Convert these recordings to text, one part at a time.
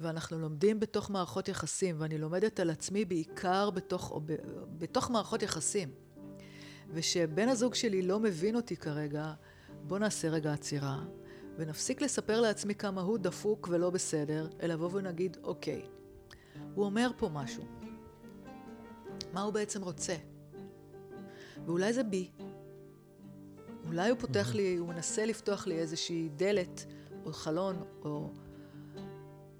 ואנחנו לומדים בתוך מערכות יחסים, ואני לומדת על עצמי בעיקר בתוך, ב, בתוך מערכות יחסים. ושבן הזוג שלי לא מבין אותי כרגע, בוא נעשה רגע עצירה, ונפסיק לספר לעצמי כמה הוא דפוק ולא בסדר, אלא לבוא ונגיד, אוקיי, הוא אומר פה משהו. מה הוא בעצם רוצה? ואולי זה בי. אולי הוא פותח לי, הוא מנסה לפתוח לי איזושהי דלת, או חלון, או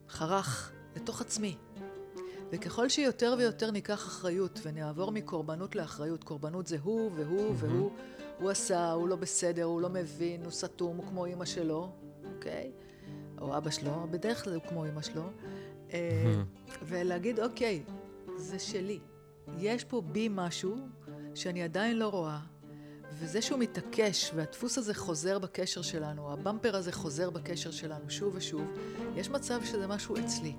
חרך, לתוך עצמי. וככל שיותר ויותר ניקח אחריות ונעבור מקורבנות לאחריות, קורבנות זה הוא והוא והוא, הוא עשה, הוא לא בסדר, הוא לא מבין, הוא סתום, הוא כמו אימא שלו, אוקיי? או אבא שלו, בדרך כלל הוא כמו אימא שלו. אה, ולהגיד, אוקיי, זה שלי. יש פה בי משהו שאני עדיין לא רואה, וזה שהוא מתעקש, והדפוס הזה חוזר בקשר שלנו, הבמפר הזה חוזר בקשר שלנו שוב ושוב, יש מצב שזה משהו אצלי.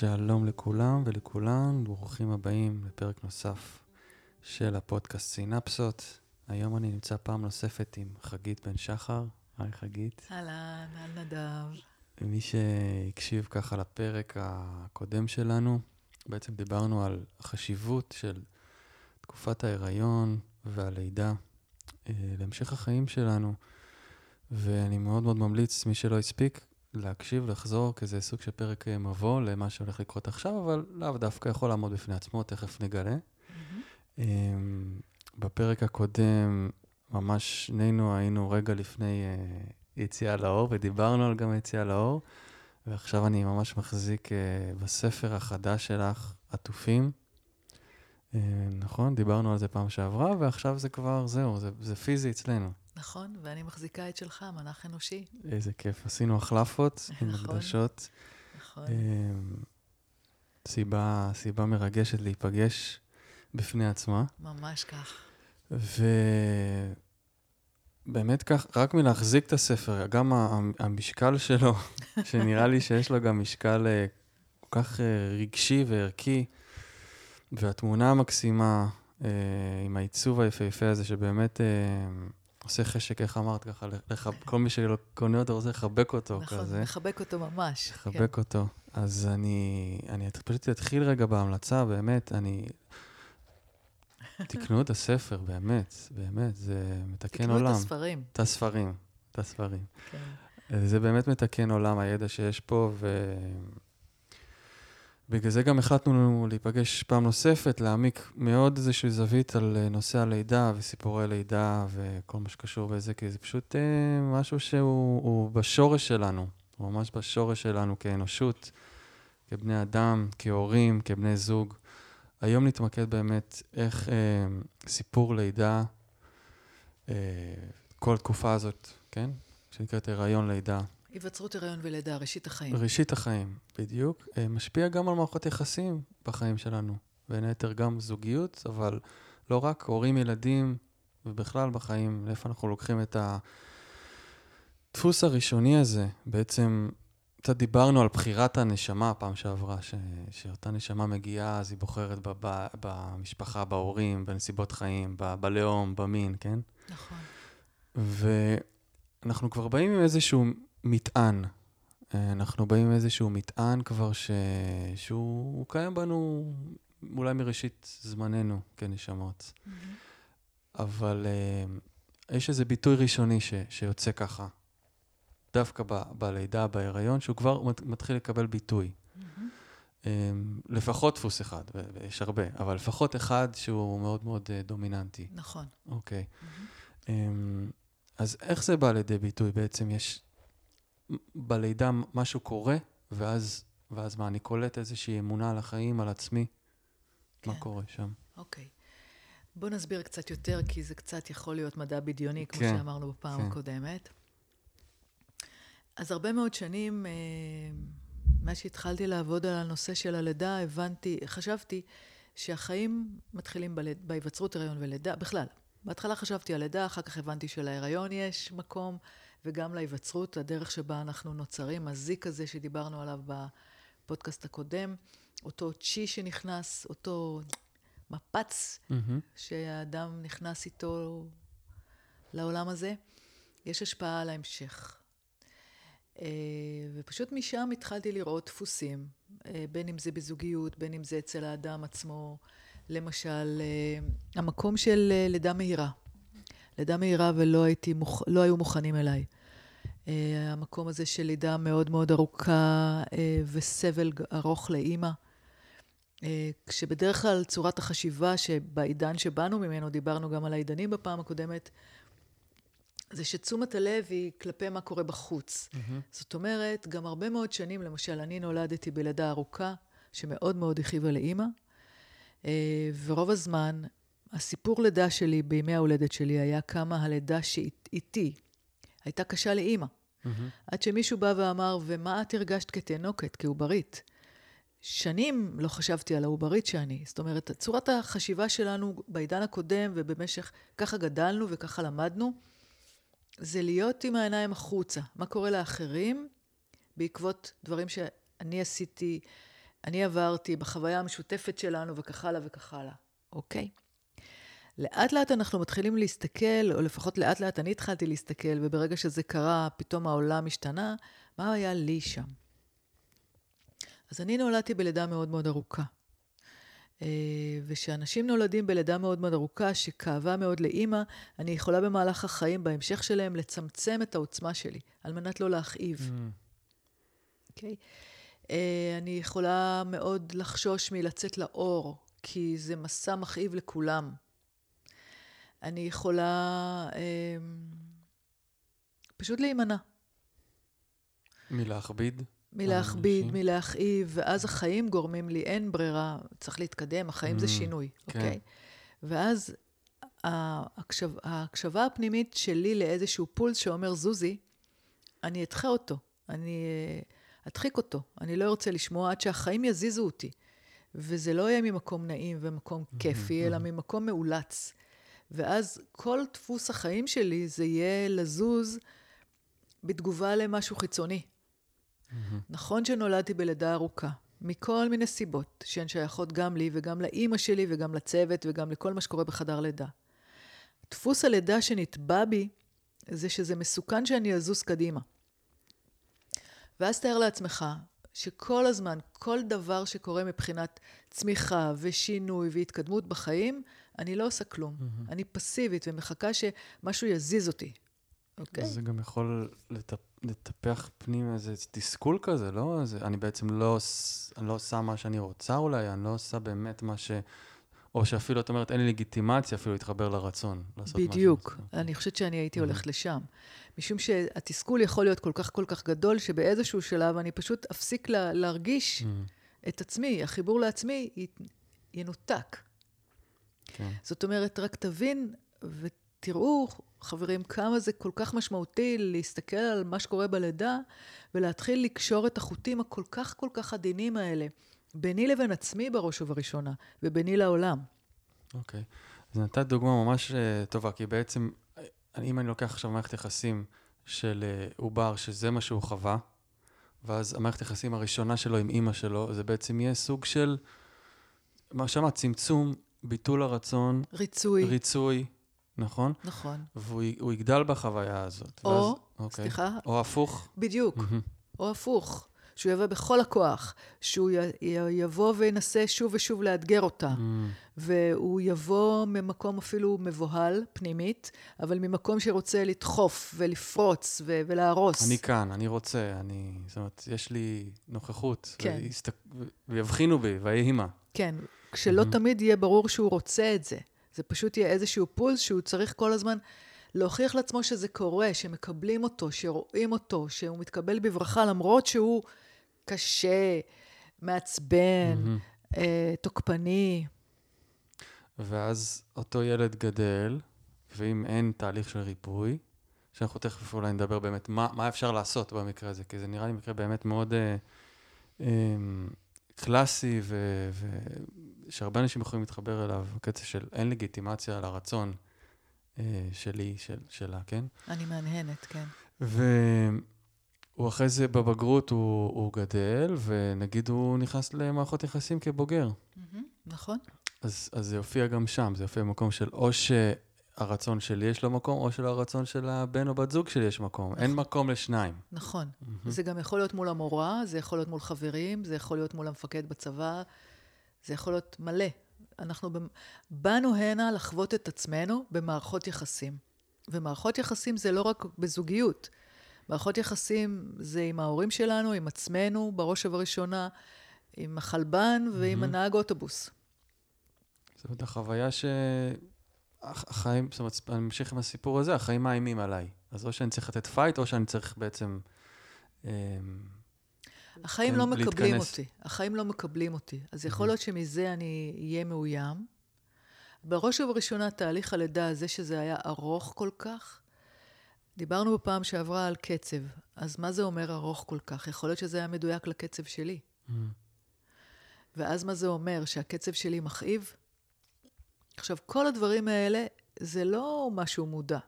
שלום לכולם ולכולן, ברוכים הבאים לפרק נוסף של הפודקאסט סינפסות. היום אני נמצא פעם נוספת עם חגית בן שחר. היי חגית. אהלן, אהלן נדב. ומי שהקשיב ככה לפרק הקודם שלנו, בעצם דיברנו על החשיבות של תקופת ההיריון והלידה אה, להמשך החיים שלנו, ואני מאוד מאוד ממליץ, מי שלא הספיק, להקשיב, לחזור, כי זה סוג של פרק אה, מבוא למה שהולך לקרות עכשיו, אבל לאו דווקא יכול לעמוד בפני עצמו, תכף נגלה. Mm-hmm. בפרק הקודם, ממש שנינו היינו רגע לפני uh, יציאה לאור, ודיברנו על גם יציאה לאור, ועכשיו אני ממש מחזיק uh, בספר החדש שלך, עטופים. נכון? דיברנו על זה פעם שעברה, ועכשיו זה כבר, זהו, זה, זה פיזי אצלנו. נכון, ואני מחזיקה את שלך, מנח אנושי. איזה כיף. עשינו החלפות עם נכון, הקדשות. נכון. אמ, סיבה, סיבה מרגשת להיפגש בפני עצמה. ממש כך. ובאמת כך, רק מלהחזיק את הספר, גם המשקל שלו, שנראה לי שיש לו גם משקל אה, כל כך אה, רגשי וערכי, והתמונה המקסימה אה, עם העיצוב היפהפה הזה, שבאמת... עושה חשק, איך אמרת ככה, לח... כל מי שקונה אותו רוצה לחבק אותו נכון, כזה. נכון, לחבק אותו ממש. לחבק כן. אותו. אז אני, אני פשוט אתחיל רגע בהמלצה, באמת, אני... תקנו את הספר, באמת, באמת, זה מתקן עולם. תקנו את הספרים. את הספרים, את הספרים. כן. זה באמת מתקן עולם, הידע שיש פה, ו... בגלל זה גם החלטנו להיפגש פעם נוספת, להעמיק מאוד איזושהי זווית על אה, נושא הלידה וסיפורי לידה וכל מה שקשור בזה, כי זה פשוט אה, משהו שהוא בשורש שלנו, הוא ממש בשורש שלנו כאנושות, כבני אדם, כהורים, כבני זוג. היום נתמקד באמת איך אה, סיפור לידה, אה, כל התקופה הזאת, כן? שנקראת הריון לידה, היווצרות הריון ולידה, ראשית החיים. ראשית החיים, בדיוק. אה, משפיע גם על מערכות יחסים בחיים שלנו. בין היתר גם זוגיות, אבל לא רק, הורים, ילדים, ובכלל בחיים, לאיפה אנחנו לוקחים את הדפוס הראשוני הזה. בעצם, קצת דיברנו על בחירת הנשמה פעם שעברה, ש... שאותה נשמה מגיעה, אז היא בוחרת ב... ב... במשפחה, בהורים, בנסיבות חיים, ב... בלאום, במין, כן? נכון. ואנחנו כבר באים עם איזשהו מטען. אה, אנחנו באים עם איזשהו מטען כבר ש... שהוא קיים בנו אולי מראשית זמננו כנשמות. Mm-hmm. אבל uh, יש איזה ביטוי ראשוני ש... שיוצא ככה, דווקא ב... בלידה, בהיריון, שהוא כבר מתחיל לקבל ביטוי. Mm-hmm. Um, לפחות דפוס אחד, ויש הרבה, אבל לפחות אחד שהוא מאוד מאוד uh, דומיננטי. נכון. אוקיי. Okay. Mm-hmm. Um, אז איך זה בא לידי ביטוי? בעצם יש בלידה משהו קורה, ואז, ואז מה, אני קולט איזושהי אמונה על החיים, על עצמי? כן. מה קורה שם? אוקיי. בוא נסביר קצת יותר, כי זה קצת יכול להיות מדע בדיוני, כמו כן, שאמרנו בפעם כן. הקודמת. אז הרבה מאוד שנים, אה, מאז שהתחלתי לעבוד על הנושא של הלידה, הבנתי, חשבתי שהחיים מתחילים בלד, בהיווצרות הריון ולידה, בכלל. בהתחלה חשבתי על לידה, אחר כך הבנתי שלהיריון יש מקום, וגם להיווצרות, הדרך שבה אנחנו נוצרים, הזיק הזה שדיברנו עליו בפודקאסט הקודם, אותו צ'י שנכנס, אותו מפץ mm-hmm. שהאדם נכנס איתו לעולם הזה, יש השפעה על ההמשך. אה, ופשוט משם התחלתי לראות דפוסים, אה, בין אם זה בזוגיות, בין אם זה אצל האדם עצמו, למשל, אה, המקום של לידה מהירה. לידה מהירה ולא הייתי, מוכ... לא היו מוכנים אליי. המקום הזה של לידה מאוד מאוד ארוכה וסבל ארוך לאימא. כשבדרך כלל צורת החשיבה שבעידן שבאנו ממנו, דיברנו גם על העידנים בפעם הקודמת, זה שתשומת הלב היא כלפי מה קורה בחוץ. Mm-hmm. זאת אומרת, גם הרבה מאוד שנים, למשל, אני נולדתי בלידה ארוכה, שמאוד מאוד הכאיבה לאימא, אה, ורוב הזמן, הסיפור לידה שלי בימי ההולדת שלי היה כמה הלידה שאיתי הייתה קשה לאימא. Mm-hmm. עד שמישהו בא ואמר, ומה את הרגשת כתינוקת, כעוברית? שנים לא חשבתי על העוברית שאני. זאת אומרת, צורת החשיבה שלנו בעידן הקודם ובמשך, ככה גדלנו וככה למדנו, זה להיות עם העיניים החוצה. מה קורה לאחרים בעקבות דברים שאני עשיתי, אני עברתי בחוויה המשותפת שלנו וכך הלאה וכך הלאה, אוקיי? לאט לאט אנחנו מתחילים להסתכל, או לפחות לאט לאט אני התחלתי להסתכל, וברגע שזה קרה, פתאום העולם השתנה, מה היה לי שם? אז אני נולדתי בלידה מאוד מאוד ארוכה. אה, ושאנשים נולדים בלידה מאוד מאוד ארוכה, שכאבה מאוד לאימא, אני יכולה במהלך החיים, בהמשך שלהם, לצמצם את העוצמה שלי, על מנת לא להכאיב. Mm. אוקיי? Mm. Okay? אני יכולה מאוד לחשוש מלצאת לאור, כי זה מסע מכאיב לכולם. אני יכולה uh, פשוט להימנע. מלהכביד? מלהכביד, מלהכאיב, ואז החיים גורמים לי, אין ברירה, צריך להתקדם, החיים mm, זה שינוי, כן. אוקיי? ואז ההקשב, ההקשבה הפנימית שלי לאיזשהו פולס שאומר, זוזי, אני אדחה אותו, אני אה, אדחיק אותו, אני לא ארצה לשמוע עד שהחיים יזיזו אותי. וזה לא יהיה ממקום נעים ומקום כיפי, אלא ממקום מאולץ. ואז כל דפוס החיים שלי זה יהיה לזוז בתגובה למשהו חיצוני. Mm-hmm. נכון שנולדתי בלידה ארוכה, מכל מיני סיבות, שהן שייכות גם לי וגם לאימא שלי וגם לצוות וגם לכל מה שקורה בחדר לידה. דפוס הלידה שנתבע בי זה שזה מסוכן שאני אזוז קדימה. ואז תאר לעצמך שכל הזמן, כל דבר שקורה מבחינת צמיחה ושינוי והתקדמות בחיים, אני לא עושה כלום. Mm-hmm. אני פסיבית ומחכה שמשהו יזיז אותי. אוקיי? זה גם יכול לטפ... לטפח פנים איזה תסכול כזה, לא? זה, אני בעצם לא, אני לא עושה מה שאני רוצה אולי, אני לא עושה באמת מה ש... או שאפילו, את אומרת, אין לי לגיטימציה אפילו להתחבר לרצון. בדיוק. אני חושבת שאני הייתי הולכת לשם. משום שהתסכול יכול להיות כל כך כל כך גדול, שבאיזשהו שלב אני פשוט אפסיק לה, להרגיש את עצמי, החיבור לעצמי ינותק. כן. זאת אומרת, רק תבין ותראו חברים, כמה זה כל כך משמעותי להסתכל על מה שקורה בלידה ולהתחיל לקשור את החוטים הכל כך כל כך עדינים האלה, ביני לבין עצמי בראש ובראשונה, וביני לעולם. אוקיי. Okay. אז נתת דוגמה ממש uh, טובה, כי בעצם, אם אני לוקח עכשיו מערכת יחסים של uh, עובר, שזה מה שהוא חווה, ואז המערכת יחסים הראשונה שלו עם אימא שלו, זה בעצם יהיה סוג של, מה שאמרת, צמצום, ביטול הרצון. ריצוי. ריצוי. נכון? נכון. והוא יגדל בחוויה הזאת. או, ואז, אוקיי. סליחה? או הפוך. בדיוק, או הפוך. שהוא יבוא בכל הכוח, שהוא יבוא וינסה שוב ושוב לאתגר אותה, mm. והוא יבוא ממקום אפילו מבוהל, פנימית, אבל ממקום שרוצה לדחוף ולפרוץ ו- ולהרוס. אני כאן, אני רוצה, אני... זאת אומרת, יש לי נוכחות. כן. ויסת... ויבחינו בי, ויהי אימא. כן, כשלא mm-hmm. תמיד יהיה ברור שהוא רוצה את זה. זה פשוט יהיה איזשהו פולס שהוא צריך כל הזמן להוכיח לעצמו שזה קורה, שמקבלים אותו, שרואים אותו, שהוא מתקבל בברכה, למרות שהוא קשה, מעצבן, mm-hmm. אה, תוקפני. ואז אותו ילד גדל, ואם אין תהליך של ריפוי, שאנחנו תכף אולי נדבר באמת מה, מה אפשר לעשות במקרה הזה, כי זה נראה לי מקרה באמת מאוד אה, אה, קלאסי, ושהרבה אנשים יכולים להתחבר אליו, בקצה של אין לגיטימציה לרצון אה, שלי, של, שלה, כן? אני מהנהנת, כן. והוא אחרי זה בבגרות הוא, הוא גדל, ונגיד הוא נכנס למערכות יחסים כבוגר. Mm-hmm, נכון. אז, אז זה יופיע גם שם, זה יופיע במקום של או שהרצון שלי יש לו מקום, או שלרצון של הבן או בת זוג שלי יש מקום. נכון. אין מקום לשניים. נכון. Mm-hmm. זה גם יכול להיות מול המורה, זה יכול להיות מול חברים, זה יכול להיות מול המפקד בצבא, זה יכול להיות מלא. אנחנו באנו הנה לחוות את עצמנו במערכות יחסים. ומערכות יחסים זה לא רק בזוגיות. מערכות יחסים זה עם ההורים שלנו, עם עצמנו, בראש ובראשונה, עם החלבן ועם mm-hmm. הנהג אוטובוס. זאת אומרת, החוויה ש... החיים, זאת אומרת, אני ממשיך עם הסיפור הזה, החיים מאיימים עליי. אז או שאני צריך לתת fight, או שאני צריך בעצם... אמ, החיים כן, לא מקבלים להתכנס. אותי. החיים לא מקבלים אותי. אז יכול להיות שמזה אני אהיה מאוים. בראש ובראשונה, תהליך הלידה הזה, שזה היה ארוך כל כך, דיברנו בפעם שעברה על קצב. אז מה זה אומר ארוך כל כך? יכול להיות שזה היה מדויק לקצב שלי. ואז מה זה אומר? שהקצב שלי מכאיב? עכשיו, כל הדברים האלה זה לא משהו מודע.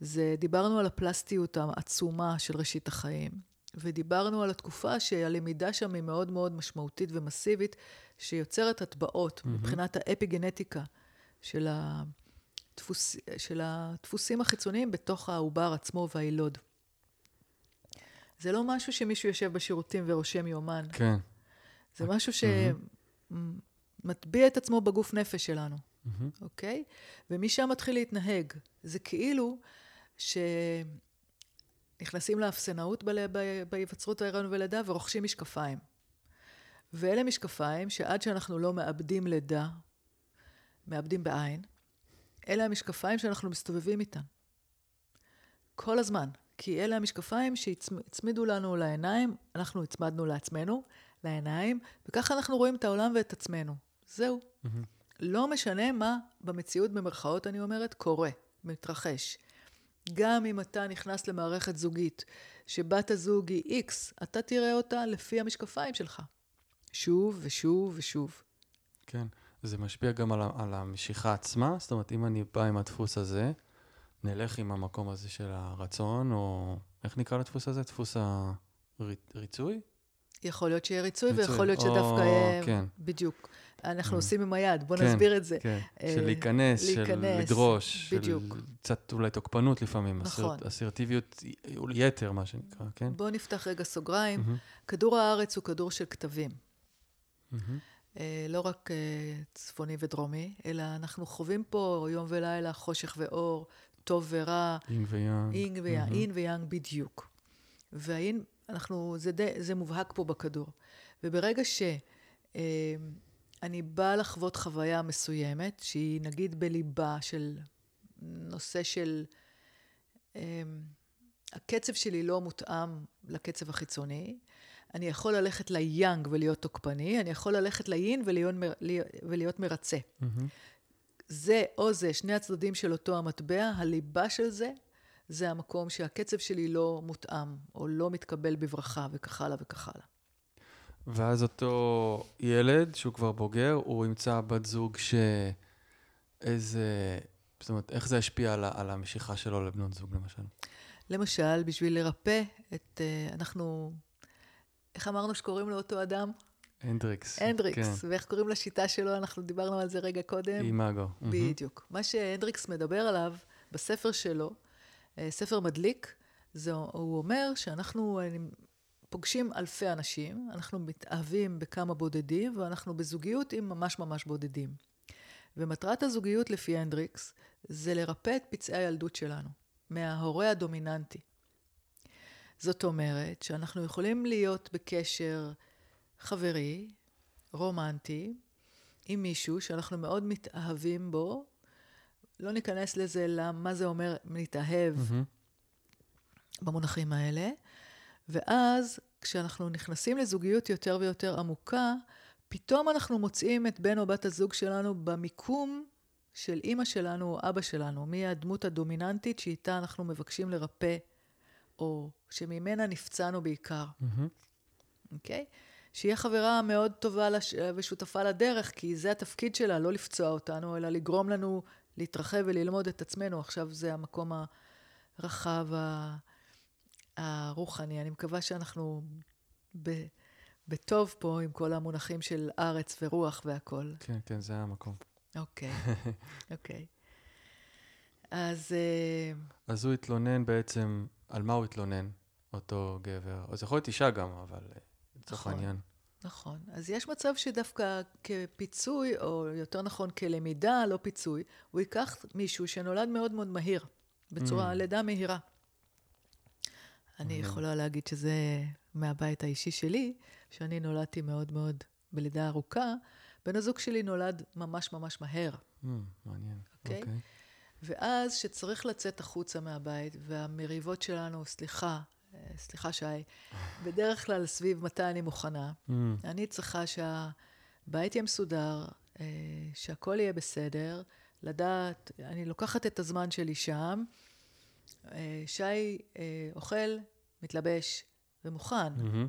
זה, דיברנו על הפלסטיות העצומה של ראשית החיים, ודיברנו על התקופה שהלמידה שם היא מאוד מאוד משמעותית ומסיבית, שיוצרת הטבעות mm-hmm. מבחינת האפיגנטיקה של, הדפוס, של הדפוסים החיצוניים בתוך העובר עצמו והיילוד. זה לא משהו שמישהו יושב בשירותים ורושם יומן. כן. זה משהו שמטביע את עצמו בגוף נפש שלנו. mm-hmm. אוקיי? ומשם מתחיל להתנהג. זה כאילו שנכנסים לאפסנאות בהיווצרות ההיריון ולידה ורוכשים משקפיים. ואלה משקפיים שעד שאנחנו לא מאבדים לידה, מאבדים בעין, אלה המשקפיים שאנחנו מסתובבים איתם. כל הזמן. כי אלה המשקפיים שהצמידו לנו לעיניים, אנחנו הצמדנו לעצמנו, לעיניים, וככה אנחנו רואים את העולם ואת עצמנו. זהו. Mm-hmm. לא משנה מה במציאות, במרכאות אני אומרת, קורה, מתרחש. גם אם אתה נכנס למערכת זוגית שבת הזוג היא X, אתה תראה אותה לפי המשקפיים שלך. שוב ושוב ושוב. כן, זה משפיע גם על, על המשיכה עצמה, זאת אומרת, אם אני בא עם הדפוס הזה, נלך עם המקום הזה של הרצון, או איך נקרא לדפוס הזה? דפוס הריצוי? יכול להיות שיהיה ריצוי, ריצוי ויכול להיות שדווקא יהיה... כן. בדיוק. אנחנו mm. עושים עם היד, בוא כן, נסביר את זה. כן, אה, של להיכנס, של לדרוש, בדיוק. של קצת אולי תוקפנות לפעמים, נכון. אסרטיביות יתר, מה שנקרא, כן? בואו נפתח רגע סוגריים. כדור הארץ הוא כדור של קטבים. Mm-hmm. לא רק אה, צפוני ודרומי, אלא אנחנו חווים פה יום ולילה, חושך ואור, טוב ורע. יינג ויאנג. יינג ויאנג, יינג ויאנג בדיוק. והאין, אנחנו, זה, די, זה מובהק פה בכדור. וברגע ש... אני באה לחוות חוויה מסוימת, שהיא נגיד בליבה של נושא של... Um, הקצב שלי לא מותאם לקצב החיצוני. אני יכול ללכת ליאנג ולהיות תוקפני, אני יכול ללכת ליין ולהיות, ולהיות מרצה. Mm-hmm. זה או זה, שני הצדדים של אותו המטבע, הליבה של זה, זה המקום שהקצב שלי לא מותאם, או לא מתקבל בברכה, וכך הלאה וכך הלאה. ואז אותו ילד, שהוא כבר בוגר, הוא ימצא בת זוג שאיזה... זאת אומרת, איך זה ישפיע על, על המשיכה שלו לבנות זוג, למשל? למשל, בשביל לרפא את... אה, אנחנו... איך אמרנו שקוראים לאותו אדם? הנדריקס. הנדריקס, כן. ואיך קוראים לשיטה שלו, אנחנו דיברנו על זה רגע קודם. אימאגו. בדיוק. Mm-hmm. מה שהנדריקס מדבר עליו בספר שלו, אה, ספר מדליק, זה, הוא אומר שאנחנו פוגשים אלפי אנשים, אנחנו מתאהבים בכמה בודדים, ואנחנו בזוגיות עם ממש ממש בודדים. ומטרת הזוגיות לפי הנדריקס, זה לרפא את פצעי הילדות שלנו, מההורה הדומיננטי. זאת אומרת שאנחנו יכולים להיות בקשר חברי, רומנטי, עם מישהו שאנחנו מאוד מתאהבים בו, לא ניכנס לזה, למה זה אומר להתאהב Mm-hmm. במונחים האלה. ואז, כשאנחנו נכנסים לזוגיות יותר ויותר עמוקה, פתאום אנחנו מוצאים את בן או בת הזוג שלנו במיקום של אימא שלנו או אבא שלנו, מי הדמות הדומיננטית שאיתה אנחנו מבקשים לרפא, או שממנה נפצענו בעיקר, Mm-hmm. אוקיי? שהיא חברה מאוד טובה לש... ושותפה לדרך, כי זה התפקיד שלה, לא לפצוע אותנו, אלא לגרום לנו להתרחב וללמוד את עצמנו. עכשיו זה המקום הרחב, ה- הרוחני. אני מקווה שאנחנו ב... בטוב פה עם כל המונחים של ארץ ורוח והכול. כן, כן, זה המקום. אוקיי, אוקיי. אז אה, אז הוא התלונן בעצם, על מה הוא התלונן, אותו גבר? או זה יכול להיות אישה גם, אבל אה, לצורך נכון. העניין. נכון. אז יש מצב שדווקא כפיצוי, או יותר נכון כלמידה, לא פיצוי, הוא ייקח מישהו שנולד מאוד מאוד מהיר, בצורה Mm. לידה מהירה. אני. יכולה להגיד שזה מהבית האישי שלי, שאני נולדתי מאוד מאוד בלידה ארוכה. בן הזוג שלי נולד ממש ממש מהר. Mm, מעניין. אוקיי. אוקיי. ואז שצריך לצאת החוצה מהבית, והמריבות שלנו, סליחה, אה, סליחה שי, בדרך כלל סביב מתי אני מוכנה. Mm, אני צריכה שהבית יהיה מסודר, אה, שהכל יהיה בסדר, לדעת, אני לוקחת את הזמן שלי שם, אה, שי אוכל, מתלבש ומוכן, מהמם.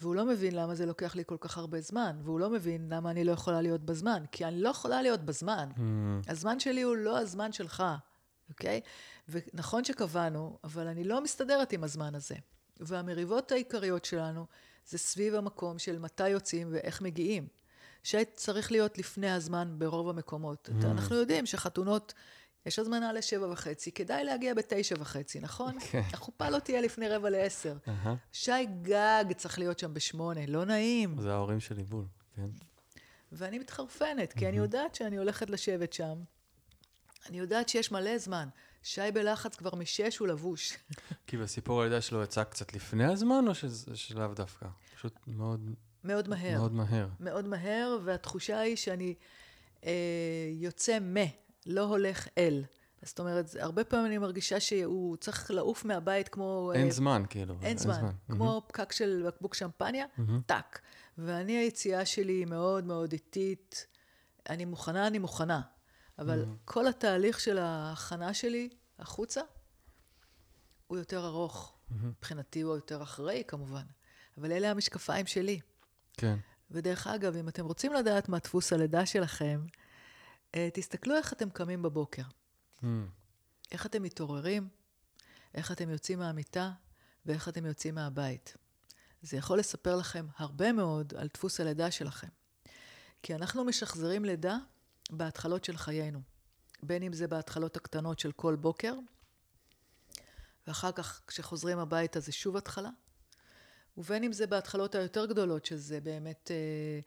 והוא לא מבין למה זה לוקח לי כל כך הרבה זמן, והוא לא מבין למה אני לא יכולה להיות בזמן, כי אני לא יכולה להיות בזמן. Mm, הזמן שלי הוא לא הזמן שלך, אוקיי? ונכון שקבענו, אבל אני לא מסתדרת עם הזמן הזה. והמריבות העיקריות שלנו זה סביב המקום של מתי יוצאים ואיך מגיעים. שצריך להיות לפני הזמן ברוב המקומות. Mm. אנחנו יודעים שחתונות, יש הזמנה לשבע וחצי, כדאי להגיע בתשע וחצי, נכון? כן. החופה לא תהיה לפני רבע לעשר. אהה. שי גג צריך להיות שם בשמונה, לא נעים. זה ההורים שלי בול, כן. ואני מתחרפנת, כי אני יודעת שאני הולכת לשבת שם. אני יודעת שיש מלא זמן. שי בלחץ כבר משש הוא לבוש. כי בסיפור הלידה שלו יצא קצת לפני הזמן, או שלאו דווקא? פשוט מאוד מאוד מהר. מאוד מהר. מאוד מהר, והתחושה היא שאני אה, יוצא מ, לא הולך אל. זאת אומרת, הרבה פעמים אני מרגישה שהוא צריך לעוף מהבית כמו... אין אה, זמן, כאילו. אין זמן. כמו פקק של בקבוק שמפניה, מהמם. טאק. ואני, היציאה שלי היא מאוד מאוד איטית. אני מוכנה, אני מוכנה. אבל כל התהליך של ההכנה שלי החוצה, הוא יותר ארוך. מבחינתי הוא יותר אחראי, כמובן. אבל אלה המשקפיים שלי. כן. ודרך אגב, אם אתם רוצים לדעת מה דפוס הלידה שלכם, תסתכלו איך אתם קמים בבוקר. Mm, איך אתם מתעוררים, איך אתם יוצאים מהמיטה ואיך אתם יוצאים מהבית. זה יכול לספר לכם הרבה מאוד על דפוס הלידה שלכם. כי אנחנו משחזרים לידה בהתחלות של חיינו. בין אם זה בהתחלות הקטנות של כל בוקר, ואחר כך כשחוזרים הביתה זה שוב התחלה, ובין אם זה בהתחלות היותר גדולות, שזה באמת אה,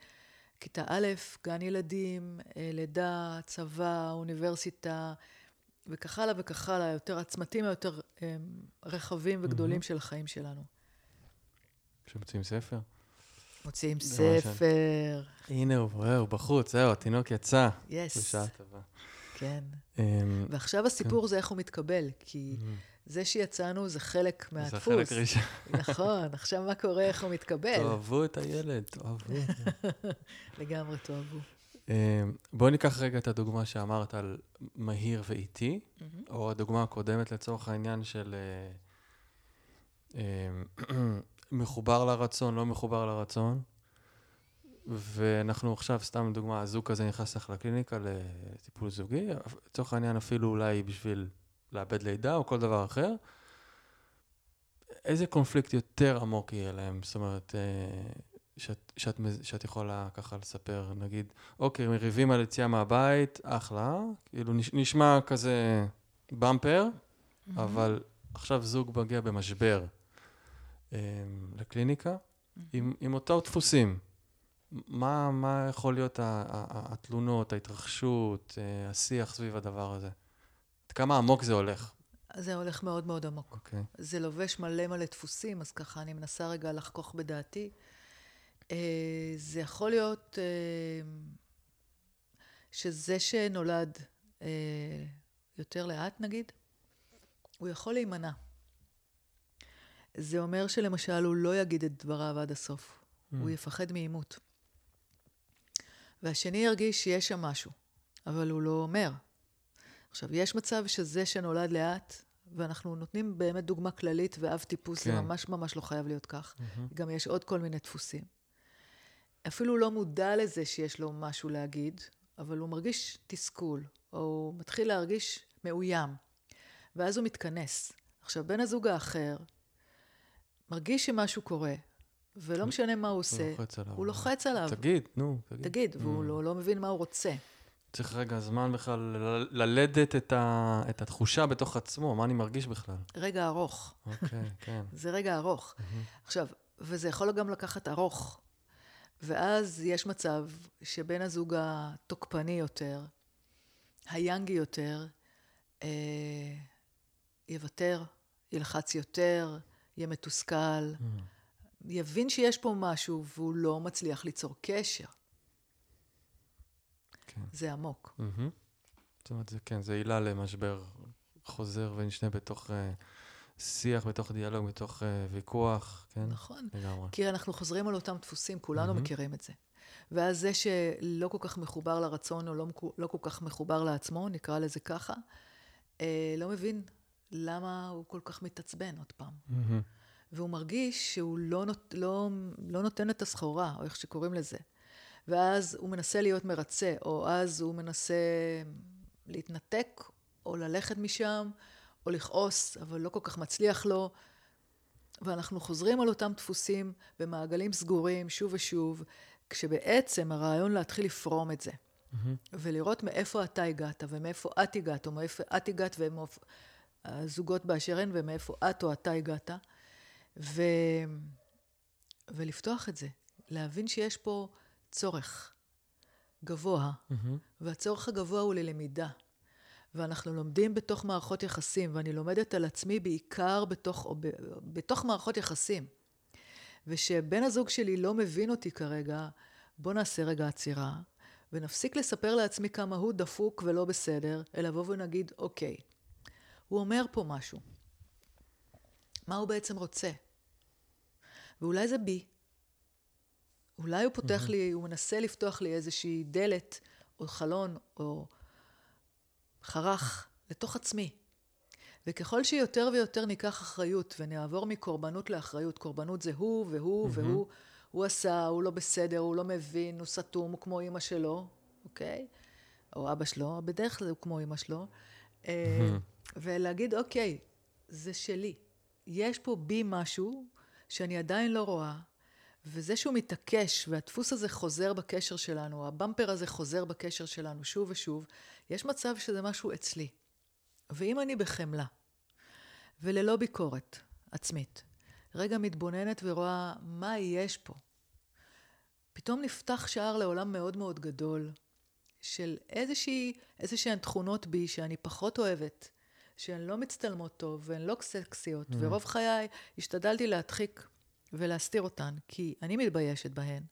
כיתה א', גן ילדים, אה, לידה, צבא, אוניברסיטה, וכך הלאה וכך הלאה, יותר הצמתים היותר אה, רחבים וגדולים של החיים שלנו. כשמוצאים ספר. מוציאים ספר, הנה הוא, הוא בחוץ, זהו, התינוק יצא. יס, בשעה טובה. כן. אמ, ועכשיו הסיפור זה איך הוא מתקבל, כי אמ, זה שיצאנו זה חלק זה מהדפוס. החלק הראשון. נכון, עכשיו מה קורה, איך הוא מתקבל. תאהבו את הילד, תאהבו. לגמרי תאהבו. אמ, בואי ניקח רגע את הדוגמה שאמרת על מהיר ואיטי. או הדוגמה הקודמת לצורך העניין של אה, אמ, מחובר לרצון, לא מחובר לרצון. ואנחנו עכשיו, סתם דוגמה, הזוג כזה נכנס לך לקליניקה לטיפול זוגי, לצורך העניין אפילו אולי בשביל לאבד לידה או כל דבר אחר. איזה קונפליקט יותר עמוק יהיה להם? זאת אומרת, אה, שאת, שאת, שאת יכולה ככה לספר, נגיד, אוקיי, מריבים על יציאה מהבית, אחלה, כאילו נש, נשמע כזה במפר, אבל עכשיו זוג מגיע במשבר אה, לקליניקה, עם, עם אותם דפוסים. מה, מה יכול להיות התלונות, ההתרחשות, אה, השיח סביב הדבר הזה? עד כמה עמוק זה הולך? זה הולך מאוד מאוד עמוק. אוקיי. זה לובש מלא מלא דפוסים, אז ככה אני מנסה רגע לחכוך בדעתי. אה, זה יכול להיות, אה, שזה שנולד אה, יותר לאט נגיד, הוא יכול להימנע. זה אומר שלמשל הוא לא יגיד את דבריו עד הסוף, mm. הוא יפחד מעימות. והשני ירגיש שיש שם משהו, אבל הוא לא אומר. עכשיו, יש מצב שזה שנולד לאט, ואנחנו נותנים באמת דוגמה כללית, ואב טיפוס כן. זה ממש ממש לא חייב להיות כך. Mm-hmm. גם יש עוד כל מיני דפוסים. אפילו לא מודע לזה שיש לו משהו להגיד, אבל הוא מרגיש תסכול, או הוא מתחיל להרגיש מאוים, ואז הוא מתכנס. עכשיו, בן הזוג האחר מרגיש שמשהו קורה, ולא משנה מה הוא עושה, הוא לוחץ עליו. הוא לוחץ עליו. תגיד, נו, תגיד. תגיד, והוא mm. לא, לא מבין מה הוא רוצה. צריך רגע זמן בכלל ללדת את, ה, את התחושה בתוך עצמו, מה אני מרגיש בכלל. רגע ארוך. אוקיי, כן. זה רגע ארוך. עכשיו, וזה יכול גם לקחת ארוך. ואז יש מצב שבן הזוג התוקפני יותר, היאנגי יותר, אה, יוותר, ילחץ יותר, יהיה מתוסכל, mm. יבין שיש פה משהו והוא לא מצליח ליצור קשר. כן. זה עמוק. Mm-hmm. זאת אומרת, זה כן, זה עילה למשבר חוזר ונשנה בתוך uh, שיח, בתוך דיאלוג, בתוך uh, ויכוח, כן? נכון. לגמרי. כי אנחנו חוזרים על אותם דפוסים, כולנו mm-hmm. מכירים את זה. ואז זה שלא כל כך מחובר לרצון, או לא, לא כל כך מחובר לעצמו, נקרא לזה ככה, אה, לא מבין למה הוא כל כך מתעצבן עוד פעם. Mm-hmm. והוא מרגיש שהוא לא, נות, לא, לא נותן את הסחורה, או איך שקוראים לזה. ואז הוא מנסה להיות מרצה, או אז הוא מנסה להתנתק, או ללכת משם, או לכעוס, אבל לא כל כך מצליח לו. ואנחנו חוזרים על אותם דפוסים במעגלים סגורים שוב ושוב, כשבעצם הרעיון להתחיל לפרום את זה. Mm-hmm. ולראות מאיפה אתה הגעת, ומאיפה את הגעת, או מאיפה את הגעת, ומאיפה הזוגות באשר הן, ומאיפה את או אתה הגעת. ו... ולפתוח את זה, להבין שיש פה צורך גבוה, mm-hmm. והצורך הגבוה הוא ללמידה. ואנחנו לומדים בתוך מערכות יחסים, ואני לומדת על עצמי בעיקר בתוך, ב, בתוך מערכות יחסים. ושבן הזוג שלי לא מבין אותי כרגע, בוא נעשה רגע עצירה, ונפסיק לספר לעצמי כמה הוא דפוק ולא בסדר, אלא בוא ונגיד, אוקיי, הוא אומר פה משהו. מה הוא בעצם רוצה? ואולי זה בי. אולי הוא פותח mm-hmm. לי, הוא מנסה לפתוח לי איזושהי דלת, או חלון, או חרך, לתוך עצמי. וככל שיותר ויותר ניקח אחריות ונעבור מקורבנות לאחריות, קורבנות זה הוא והוא mm-hmm. והוא, הוא עשה, הוא לא בסדר, הוא לא מבין, הוא סתום, הוא כמו אימא שלו, אוקיי? או אבא שלו, בדרך כלל הוא כמו אימא שלו. Mm-hmm. ולהגיד, אוקיי, זה שלי. יש פה בי משהו שאני עדיין לא רואה, וזה שהוא מתעקש, והדפוס הזה חוזר בקשר שלנו, הבמפר הזה חוזר בקשר שלנו שוב ושוב, יש מצב שזה משהו אצלי. ואם אני בחמלה, וללא ביקורת עצמית, רגע מתבוננת ורואה מה יש פה, פתאום נפתח שער לעולם מאוד מאוד גדול של איזושהי, איזשהן תכונות בי שאני פחות אוהבת, שהן לא מצטלמות טוב והן לא סקסיות, mm. ורוב חיי השתדלתי להדחיק ולהסתיר אותן, כי אני מתביישת בהן.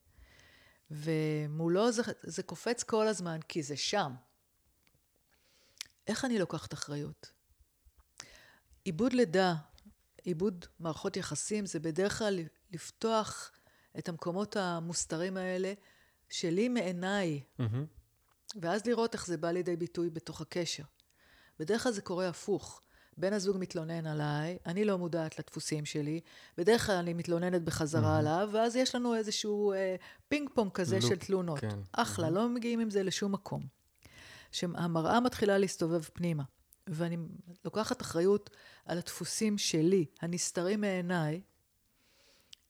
ומולו זה, זה קופץ כל הזמן, כי זה שם. איך אני לוקחת אחריות? עיבוד לידה, עיבוד מערכות יחסים, זה בדרך כלל לפתוח את המקומות המוסתרים האלה שלי מעיניי, mm-hmm. ואז לראות איך זה בא לידי ביטוי בתוך הקשר. בדרך כלל זה קורה הפוך. בן הזוג מתלונן עליי, אני לא מודעת לדפוסים שלי, בדרך כלל אני מתלוננת בחזרה mm-hmm. עליו, ואז יש לנו איזשהו אה, פינג פונג כזה לוק, של תלונות. כן. אחלה, mm-hmm. לא מגיעים עם זה לשום מקום. שהמראה מתחילה להסתובב פנימה, ואני לוקחת אחריות על הדפוסים שלי, הנסתרים מעיניי.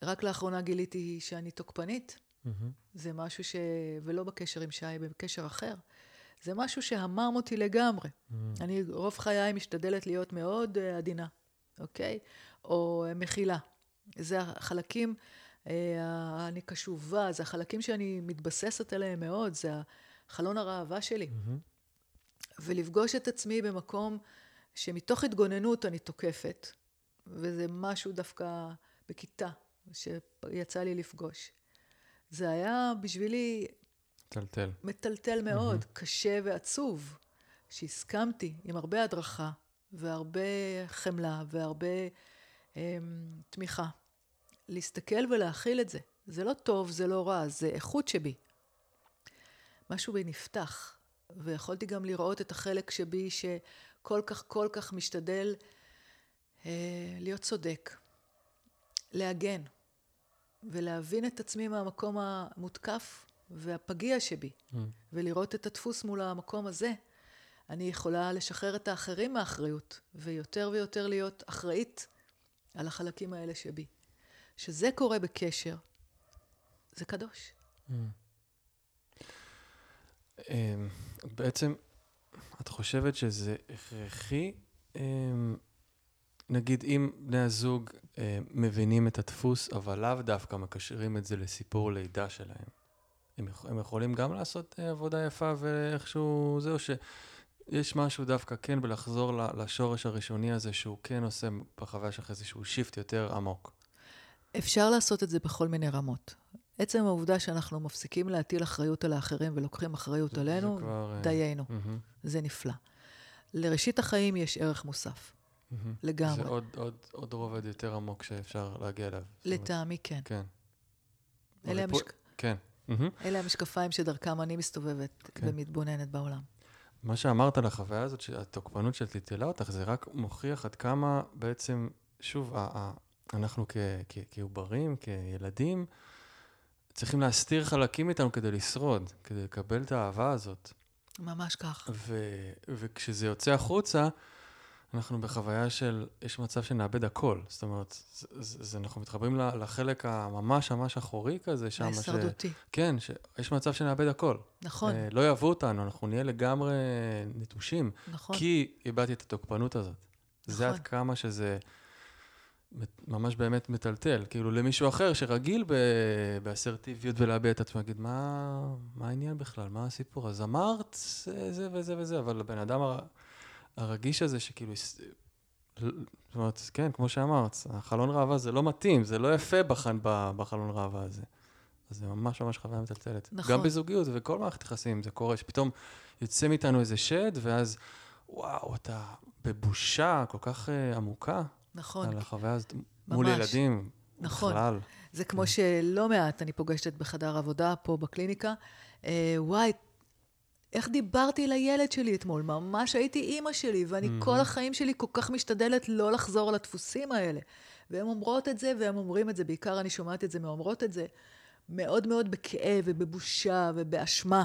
רק לאחרונה גיליתי שאני תוקפנית. Mm-hmm. זה משהו ש... ולא בקשר עם שי, בקשר אחר. זה משהו שהמם אותי לגמרי. Mm. אני רוב חיי משתדלת להיות מאוד uh, עדינה, אוקיי? או uh, מכילה. זה החלקים, uh, אני קשובה, זה החלקים שאני מתבססת עליהם מאוד, זה החלון הראווה שלי. Mm-hmm. ולפגוש את עצמי במקום שמתוך התגוננות אני תוקפת, וזה משהו דווקא בכיתה שיצא לי לפגוש. זה היה בשבילי מטלטל. מטלטל מאוד, mm-hmm. קשה ועצוב, שהסכמתי עם הרבה הדרכה והרבה חמלה והרבה אה, תמיכה. להסתכל ולהכיל את זה. זה לא טוב, זה לא רע, זה איכות שבי. משהו בי נפתח, ויכולתי גם לראות את החלק שבי שכל כך כל כך משתדל אה, להיות צודק, להגן, ולהבין את עצמי מהמקום המותקף והפגיע שבי, mm. ולראות את הדפוס מול המקום הזה. אני יכולה לשחרר את האחרים מהאחריות, ויותר ויותר להיות אחראית על החלקים האלה שבי. שזה קורה בקשר, זה קדוש. Mm. אמ, בעצם, את חושבת שזה הכרחי? אמ, נגיד, אם בני הזוג אה, מבינים את הדפוס, אבל לאו דווקא מקשרים את זה לסיפור לידה שלהם, הם, הם יכולים גם לעשות אה, עבודה יפה ואיכשהו זה, או שיש משהו דווקא כן בלחזור לשורש הראשוני הזה, שהוא כן עושה בחוויה שלך איזשהו שיפט יותר עמוק? אפשר לעשות את זה בכל מיני רמות. עצם העובדה שאנחנו מפסיקים להטיל אחריות על האחרים ולוקחים אחריות זה, עלינו, זה כבר, אה, דיינו. Mm-hmm. זה נפלא. לראשית החיים יש ערך מוסף. Mm-hmm. לגמרי. זה עוד, עוד, עוד רובד יותר עמוק שאפשר להגיע אליו. לטעמי כן. כן. אלה, המשק... כן. Mm-hmm. אלה המשקפיים שדרכם אני מסתובבת כן. ומתבוננת בעולם. מה שאמרת על החוויה הזאת, שהתוקפנות שטלטלה אותך, זה רק מוכיח עד כמה בעצם, שוב, אנחנו כעוברים, כילדים, צריכים להסתיר חלקים מאיתנו כדי לשרוד, כדי לקבל את האהבה הזאת. ממש כך. ו- וכשזה יוצא החוצה, אנחנו בחוויה של, יש מצב שנאבד הכל. זאת אומרת, זה, זה, אנחנו מתחברים לחלק הממש ממש אחורי כזה, שם. ההישרדותי. כן, שיש מצב שנאבד הכל. נכון. אה, לא יאהבו אותנו, אנחנו נהיה לגמרי נטושים. נכון. כי איבדתי את התוקפנות הזאת. נכון. זה עד כמה שזה... ממש באמת מטלטל, כאילו למישהו אחר שרגיל באסרטיביות ולהביע את עצמו, להגיד, מה, מה העניין בכלל, מה הסיפור? אז אמרת זה וזה וזה, אבל לבן אדם הר, הרגיש הזה שכאילו, זאת אומרת, כן, כמו שאמרת, החלון ראווה זה לא מתאים, זה לא יפה בחן, בחלון ראווה הזה. אז זה ממש ממש חוויה מטלטלת. נכון. גם בזוגיות וכל מערכת יחסים זה קורה, שפתאום יוצא מאיתנו איזה שד, ואז, וואו, אתה בבושה כל כך uh, עמוקה. נכון. על החוויה הזאת מול ילדים, נכון. בכלל. זה כמו שלא מעט אני פוגשת בחדר עבודה פה בקליניקה. אה, וואי, איך דיברתי לילד שלי אתמול? ממש הייתי אימא שלי, ואני mm-hmm. כל החיים שלי כל כך משתדלת לא לחזור על הדפוסים האלה. והן אומרות את זה, והם אומרים את זה, בעיקר אני שומעת את זה מאומרות את זה, מאוד מאוד בכאב ובבושה ובאשמה.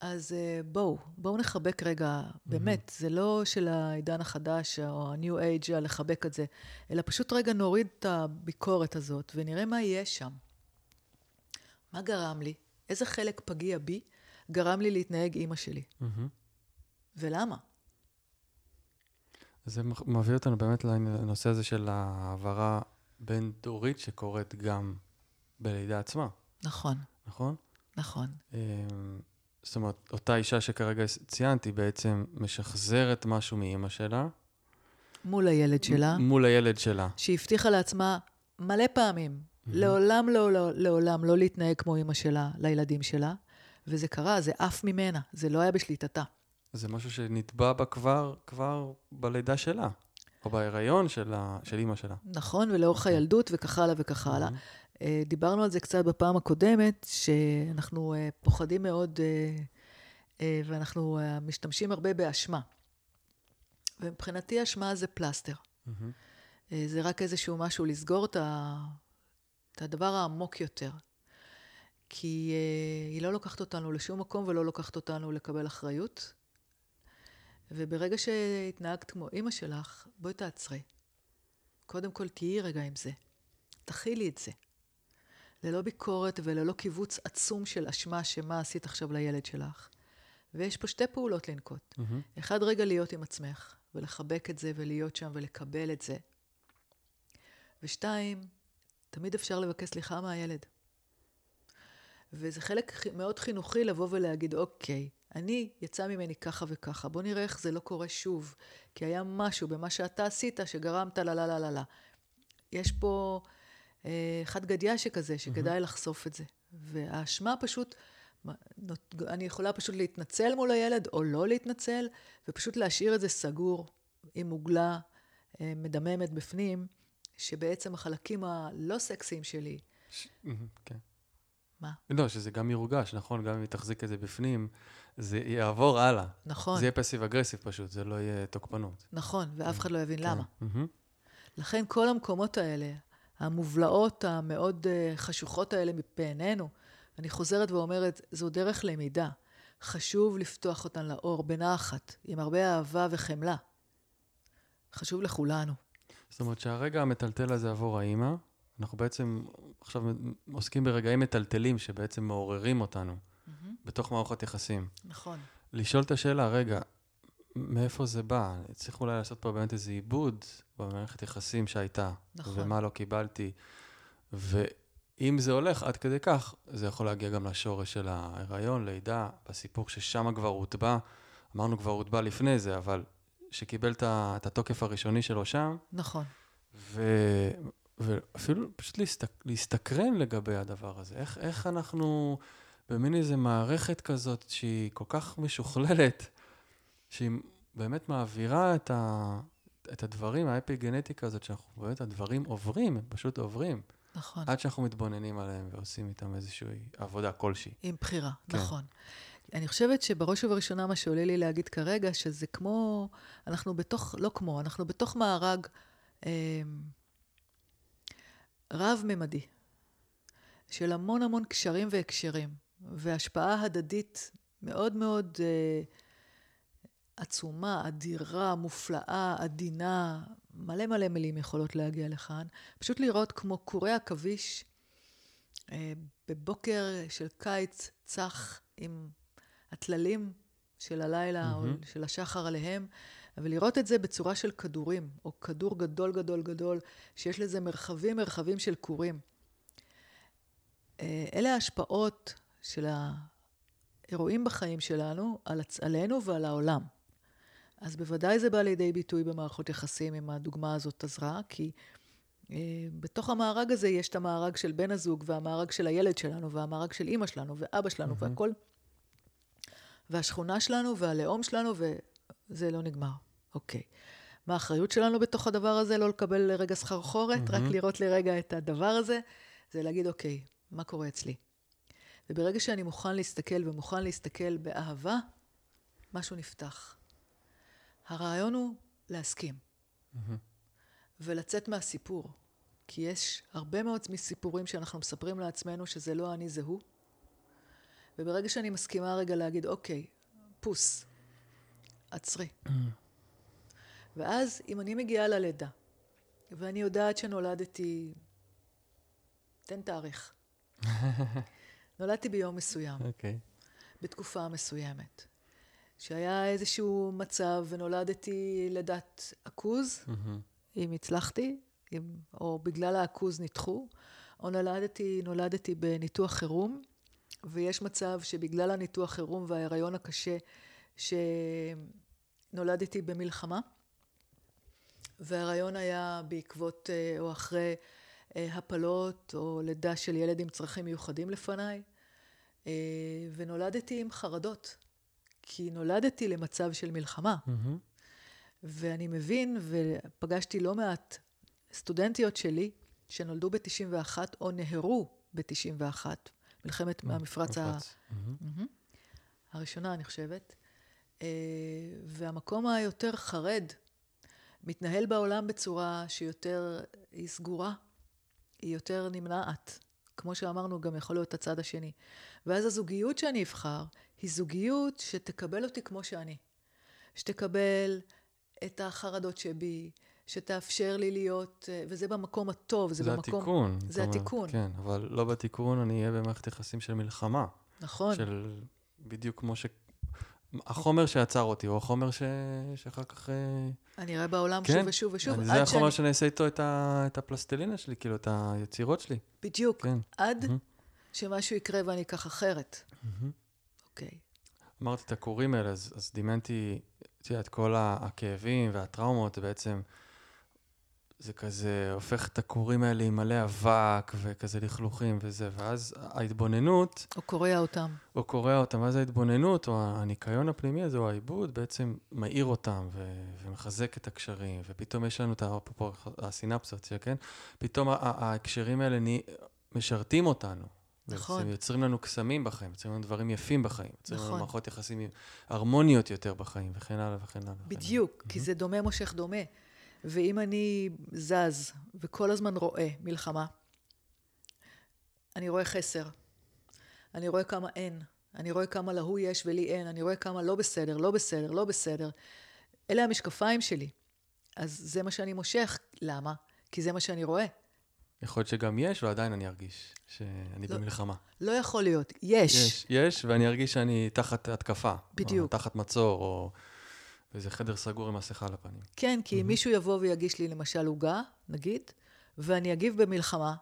אז uh, בואו, בואו נחבק רגע, mm-hmm. באמת, זה לא של העידן החדש או ה-new age לחבק את זה, אלא פשוט רגע נוריד את הביקורת הזאת ונראה מה יהיה שם. מה גרם לי? איזה חלק פגיע בי גרם לי להתנהג אימא שלי? Mm-hmm. ולמה? זה מביא אותנו באמת לנושא הזה של העברה בין-דורית שקורית גם בלידה עצמה. נכון. נכון? נכון. אמ, זאת אומרת, אותה אישה שכרגע ציינתי בעצם משחזרת משהו מאימא שלה. מול הילד שלה. מול הילד שלה. שהבטיחה לעצמה מלא פעמים, mm-hmm. לעולם לא, לא, לעולם לא להתנהג כמו אימא שלה לילדים שלה, וזה קרה, זה עף ממנה, זה לא היה בשליטתה. זה משהו שנתבע בה כבר, כבר בלידה שלה, או בהיריון של, ה, של אימא שלה. נכון, ולאורך הילדות וכך הלאה וכך הלאה. Mm-hmm. דיברנו על זה קצת בפעם הקודמת, שאנחנו אה, פוחדים מאוד אה, ואנחנו משתמשים הרבה באשמה. ומבחינתי אשמה זה פלסטר. Mm-hmm. זה רק איזשהו משהו לסגור את, ה... את הדבר העמוק יותר. כי היא לא לוקחת אותנו לשום מקום ולא לוקחת אותנו לקבל אחריות. וברגע שהתנהגת כמו אימא שלך, בואי תעצרי. קודם כל תהיי רגע עם זה. תכילי את זה. ללא ביקורת וללא קיבוץ עצום של אשמה שמה עשית עכשיו לילד שלך. ויש פה שתי פעולות לנקוט. Mm-hmm. אחד, רגע להיות עם עצמך, ולחבק את זה, ולהיות שם, ולקבל את זה. ושתיים, תמיד אפשר לבקש סליחה מהילד. וזה חלק מאוד חינוכי לבוא ולהגיד, אוקיי, אני, יצא ממני ככה וככה, בוא נראה איך זה לא קורה שוב. כי היה משהו במה שאתה עשית שגרמת לה לה לה לה. יש פה... אה, חד גדיא שכזה, שכדאי mm-hmm. לחשוף את זה. והאשמה פשוט, אני יכולה פשוט להתנצל מול הילד או לא להתנצל, ופשוט להשאיר את זה סגור עם מוגלה אה, מדממת בפנים, שבעצם החלקים הלא סקסיים שלי... ש... כן. מה? לא, שזה גם יורגש, נכון? גם אם היא תחזיק את זה בפנים, זה יעבור הלאה. נכון. זה יהיה פסיב אגרסיב פשוט, זה לא יהיה תוקפנות. נכון, ואף אחד לא יבין כן. למה. לכן כל המקומות האלה, המובלעות המאוד אה, חשוכות האלה מפעינינו, אני חוזרת ואומרת, זו דרך למידה. חשוב לפתוח אותן לאור בנחת, עם הרבה אהבה וחמלה. חשוב לכולנו. זאת אומרת שהרגע המטלטל הזה עבור האימא, אנחנו בעצם עכשיו עוסקים ברגעים מטלטלים שבעצם מעוררים אותנו mm-hmm. בתוך מערכות יחסים. נכון. לשאול את השאלה, רגע, מאיפה זה בא? צריך אולי לעשות פה באמת איזה עיבוד במערכת יחסים שהייתה. נכון. ומה לא קיבלתי. ואם זה הולך עד כדי כך, זה יכול להגיע גם לשורש של ההיריון, לידה, בסיפור ששם כבר הוטבע. אמרנו כבר הוטבע לפני זה, אבל שקיבל את התוקף הראשוני שלו שם. נכון. ו... ואפילו פשוט להסתק... להסתקרן לגבי הדבר הזה. איך, איך אנחנו במין איזה מערכת כזאת שהיא כל כך משוכללת, שהיא באמת מעבירה את, ה... את הדברים, האפי-גנטיקה הזאת, שאנחנו באמת, הדברים עוברים, הם פשוט עוברים. נכון. עד שאנחנו מתבוננים עליהם ועושים איתם איזושהי עבודה כלשהי. עם בחירה, כן. נכון. אני חושבת שבראש ובראשונה מה שעולה לי להגיד כרגע, שזה כמו, אנחנו בתוך, לא כמו, אנחנו בתוך מארג אה, רב-ממדי, של המון המון קשרים והקשרים, והשפעה הדדית מאוד מאוד אה, עצומה, אדירה, מופלאה, עדינה, מלא מלא מילים יכולות להגיע לכאן. פשוט לראות כמו קורי עכביש אה, בבוקר של קיץ צח עם הטללים של הלילה mm-hmm. או של השחר עליהם, ולראות את זה בצורה של כדורים, או כדור גדול גדול גדול, שיש לזה מרחבים מרחבים של כורים. אה, אלה ההשפעות של האירועים בחיים שלנו, על, עלינו ועל העולם. אז בוודאי זה בא לידי ביטוי במערכות יחסים, אם הדוגמה הזאת עזרה, כי אה, בתוך המארג הזה יש את המארג של בן הזוג, והמארג של הילד שלנו, והמארג של אימא שלנו, ואבא שלנו, mm-hmm. והכל. והשכונה שלנו, והלאום שלנו, וזה לא נגמר. אוקיי. מה האחריות שלנו בתוך הדבר הזה? לא לקבל לרגע סחרחורת, mm-hmm. רק לראות לרגע את הדבר הזה, זה להגיד, אוקיי, מה קורה אצלי? וברגע שאני מוכן להסתכל ומוכן להסתכל באהבה, משהו נפתח. הרעיון הוא להסכים. Mm-hmm. ולצאת מהסיפור. כי יש הרבה מאוד מסיפורים שאנחנו מספרים לעצמנו שזה לא אני, זה הוא. וברגע שאני מסכימה רגע להגיד, אוקיי, פוס, עצרי. ואז, אם אני מגיעה ללידה, ואני יודעת שנולדתי, תן תאריך. נולדתי ביום מסוים. אוקיי. Okay. בתקופה מסוימת. שהיה איזשהו מצב ונולדתי לידת עכוז, mm-hmm. אם הצלחתי, אם, או בגלל העכוז נדחו, או נולדתי, נולדתי בניתוח חירום, ויש מצב שבגלל הניתוח חירום וההיריון הקשה, שנולדתי במלחמה, וההיריון היה בעקבות אה, או אחרי אה, הפלות או לידה של ילד עם צרכים מיוחדים לפניי, אה, ונולדתי עם חרדות, כי נולדתי למצב של מלחמה. Mm-hmm. ואני מבין, ופגשתי לא מעט סטודנטיות שלי שנולדו ב-91 או נהרו ב-91, מלחמת mm-hmm. המפרץ ה... Mm-hmm. הראשונה, אני חושבת. והמקום היותר חרד מתנהל בעולם בצורה שיותר, היא סגורה, היא יותר נמנעת. כמו שאמרנו, גם יכול להיות הצד השני. ואז הזוגיות שאני אבחר, היא זוגיות שתקבל אותי כמו שאני. שתקבל את החרדות שבי, שתאפשר לי להיות, וזה במקום הטוב, זה, זה במקום... התיקון. זה התיקון. כן, אבל לא בתיקון אני אהיה במערכת יחסים של מלחמה. נכון. של בדיוק כמו ש... החומר שעצר אותי, הוא החומר ש... שאחר כך... אה, אני אראה בעולם כן? שוב ושוב ושוב. אני, זה החומר שאני... שאני אעשה איתו את, ה... את הפלסטלינה שלי, כאילו, את היצירות שלי. בדיוק. כן. עד mm-hmm. שמשהו יקרה ואני אקח אחרת. Mm-hmm. אוקיי. אמרתי את הקוראים האלה, אז, אז דימנתי, את יודעת, כל הכאבים והטראומות, בעצם, זה כזה הופך את הכורים האלה עם מלא אבק וכזה לכלוכים וזה, ואז ההתבוננות... או קורע אותם. או קורע אותם, ואז ההתבוננות, או הניקיון הפנימי הזה, או העיבוד, בעצם מאיר אותם ו- ומחזק את הקשרים, ופתאום יש לנו את הסינפסות, כן? פתאום ההקשרים האלה משרתים אותנו. נכון. בעצם יוצרים לנו קסמים בחיים, יוצרים לנו דברים יפים בחיים, יוצרים נכון. לנו מערכות יחסים הרמוניות יותר בחיים, וכן הלאה וכן הלאה. בדיוק, וכן כי זה דומה מושך דומה. ואם אני זז וכל הזמן רואה מלחמה, אני רואה חסר. אני רואה כמה אין. אני רואה כמה להוא יש ולי אין. אני רואה כמה לא בסדר, לא בסדר, לא בסדר. אלה המשקפיים שלי. אז זה מה שאני מושך. למה? כי זה מה שאני רואה. יכול להיות שגם יש, ועדיין אני ארגיש שאני לא, במלחמה. לא יכול להיות. יש. יש, יש, ואני ארגיש שאני תחת התקפה. בדיוק. או תחת מצור, או איזה חדר סגור עם מסכה על הפנים. כן, כי אם mm-hmm. מישהו יבוא ויגיש לי למשל עוגה, נגיד, ואני אגיב במלחמה,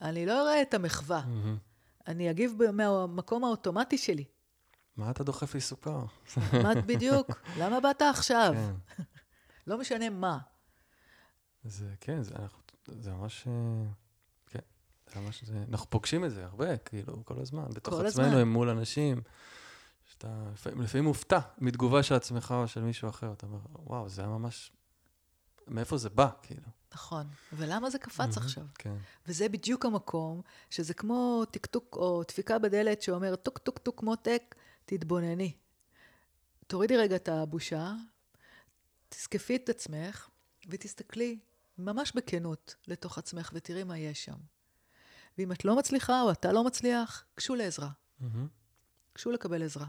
אני לא אראה את המחווה. Mm-hmm. אני אגיב מהמקום האוטומטי שלי. מה אתה דוחף לי סוכר? מה בדיוק? למה באת עכשיו? כן. לא משנה מה. זה, כן, זה, זה ממש... אה, ממש זה, אנחנו פוגשים את זה הרבה, כאילו, כל הזמן. בתוך כל עצמנו, הזמן. מול אנשים, שאתה לפעמים, לפעמים מופתע מתגובה של עצמך או של מישהו אחר. אתה אומר, וואו, זה היה ממש... מאיפה זה בא, כאילו. נכון. ולמה זה קפץ עכשיו? כן. וזה בדיוק המקום, שזה כמו טקטוק או דפיקה בדלת שאומר, טוק טוק טוק מותק, תתבונני. תורידי רגע את הבושה, תזקפי את עצמך ותסתכלי ממש בכנות לתוך עצמך ותראי מה יש שם. ואם את לא מצליחה או אתה לא מצליח, גשו לעזרה. גשו לקבל עזרה.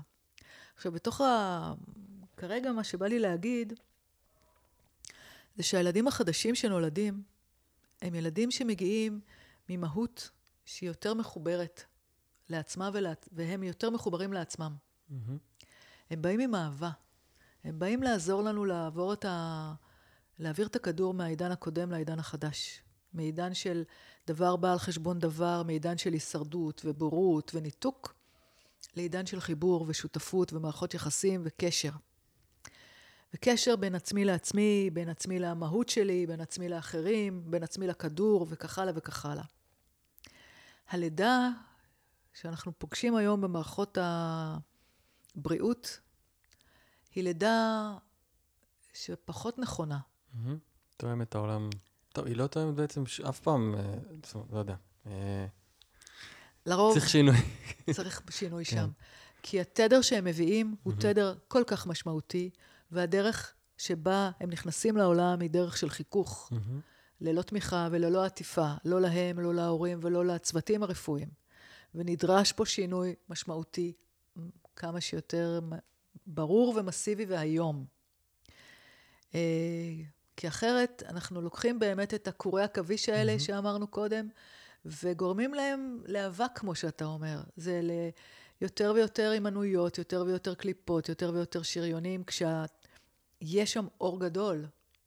עכשיו, בתוך ה... כרגע מה שבא לי להגיד, זה שהילדים החדשים שנולדים, הם ילדים שמגיעים ממהות שהיא יותר מחוברת לעצמה, ולה... והם יותר מחוברים לעצמם. Mm-hmm. הם באים עם אהבה. הם באים לעזור לנו לעבור את ה... להעביר את הכדור מהעידן הקודם לעידן החדש. מעידן של דבר בא על חשבון דבר, מעידן של הישרדות ובורות וניתוק, לעידן של חיבור ושותפות ומערכות יחסים וקשר. וקשר בין עצמי לעצמי, בין עצמי למהות שלי, בין עצמי לאחרים, בין עצמי לכדור וכך הלאה וכך הלאה. הלידה שאנחנו פוגשים היום במערכות הבריאות היא לידה שפחות נכונה. תואם את העולם טוב, היא לא תואמת בעצם אף פעם, אה, לא יודע. לרוב... צריך שינוי. צריך שינוי כן. שם. כי התדר שהם מביאים הוא תדר כל כך משמעותי, והדרך שבה הם נכנסים לעולם היא דרך של חיכוך. ללא תמיכה וללא עטיפה, לא להם, לא להורים ולא לצוותים הרפואיים. ונדרש פה שינוי משמעותי כמה שיותר ברור ומסיבי והיום. אה, כי אחרת אנחנו לוקחים באמת את הקורי עכביש האלה mm-hmm. שאמרנו קודם, וגורמים להם לאבק, כמו שאתה אומר. זה ליותר ויותר הימנויות, יותר ויותר קליפות, יותר ויותר שריונים, כשיש שם אור גדול.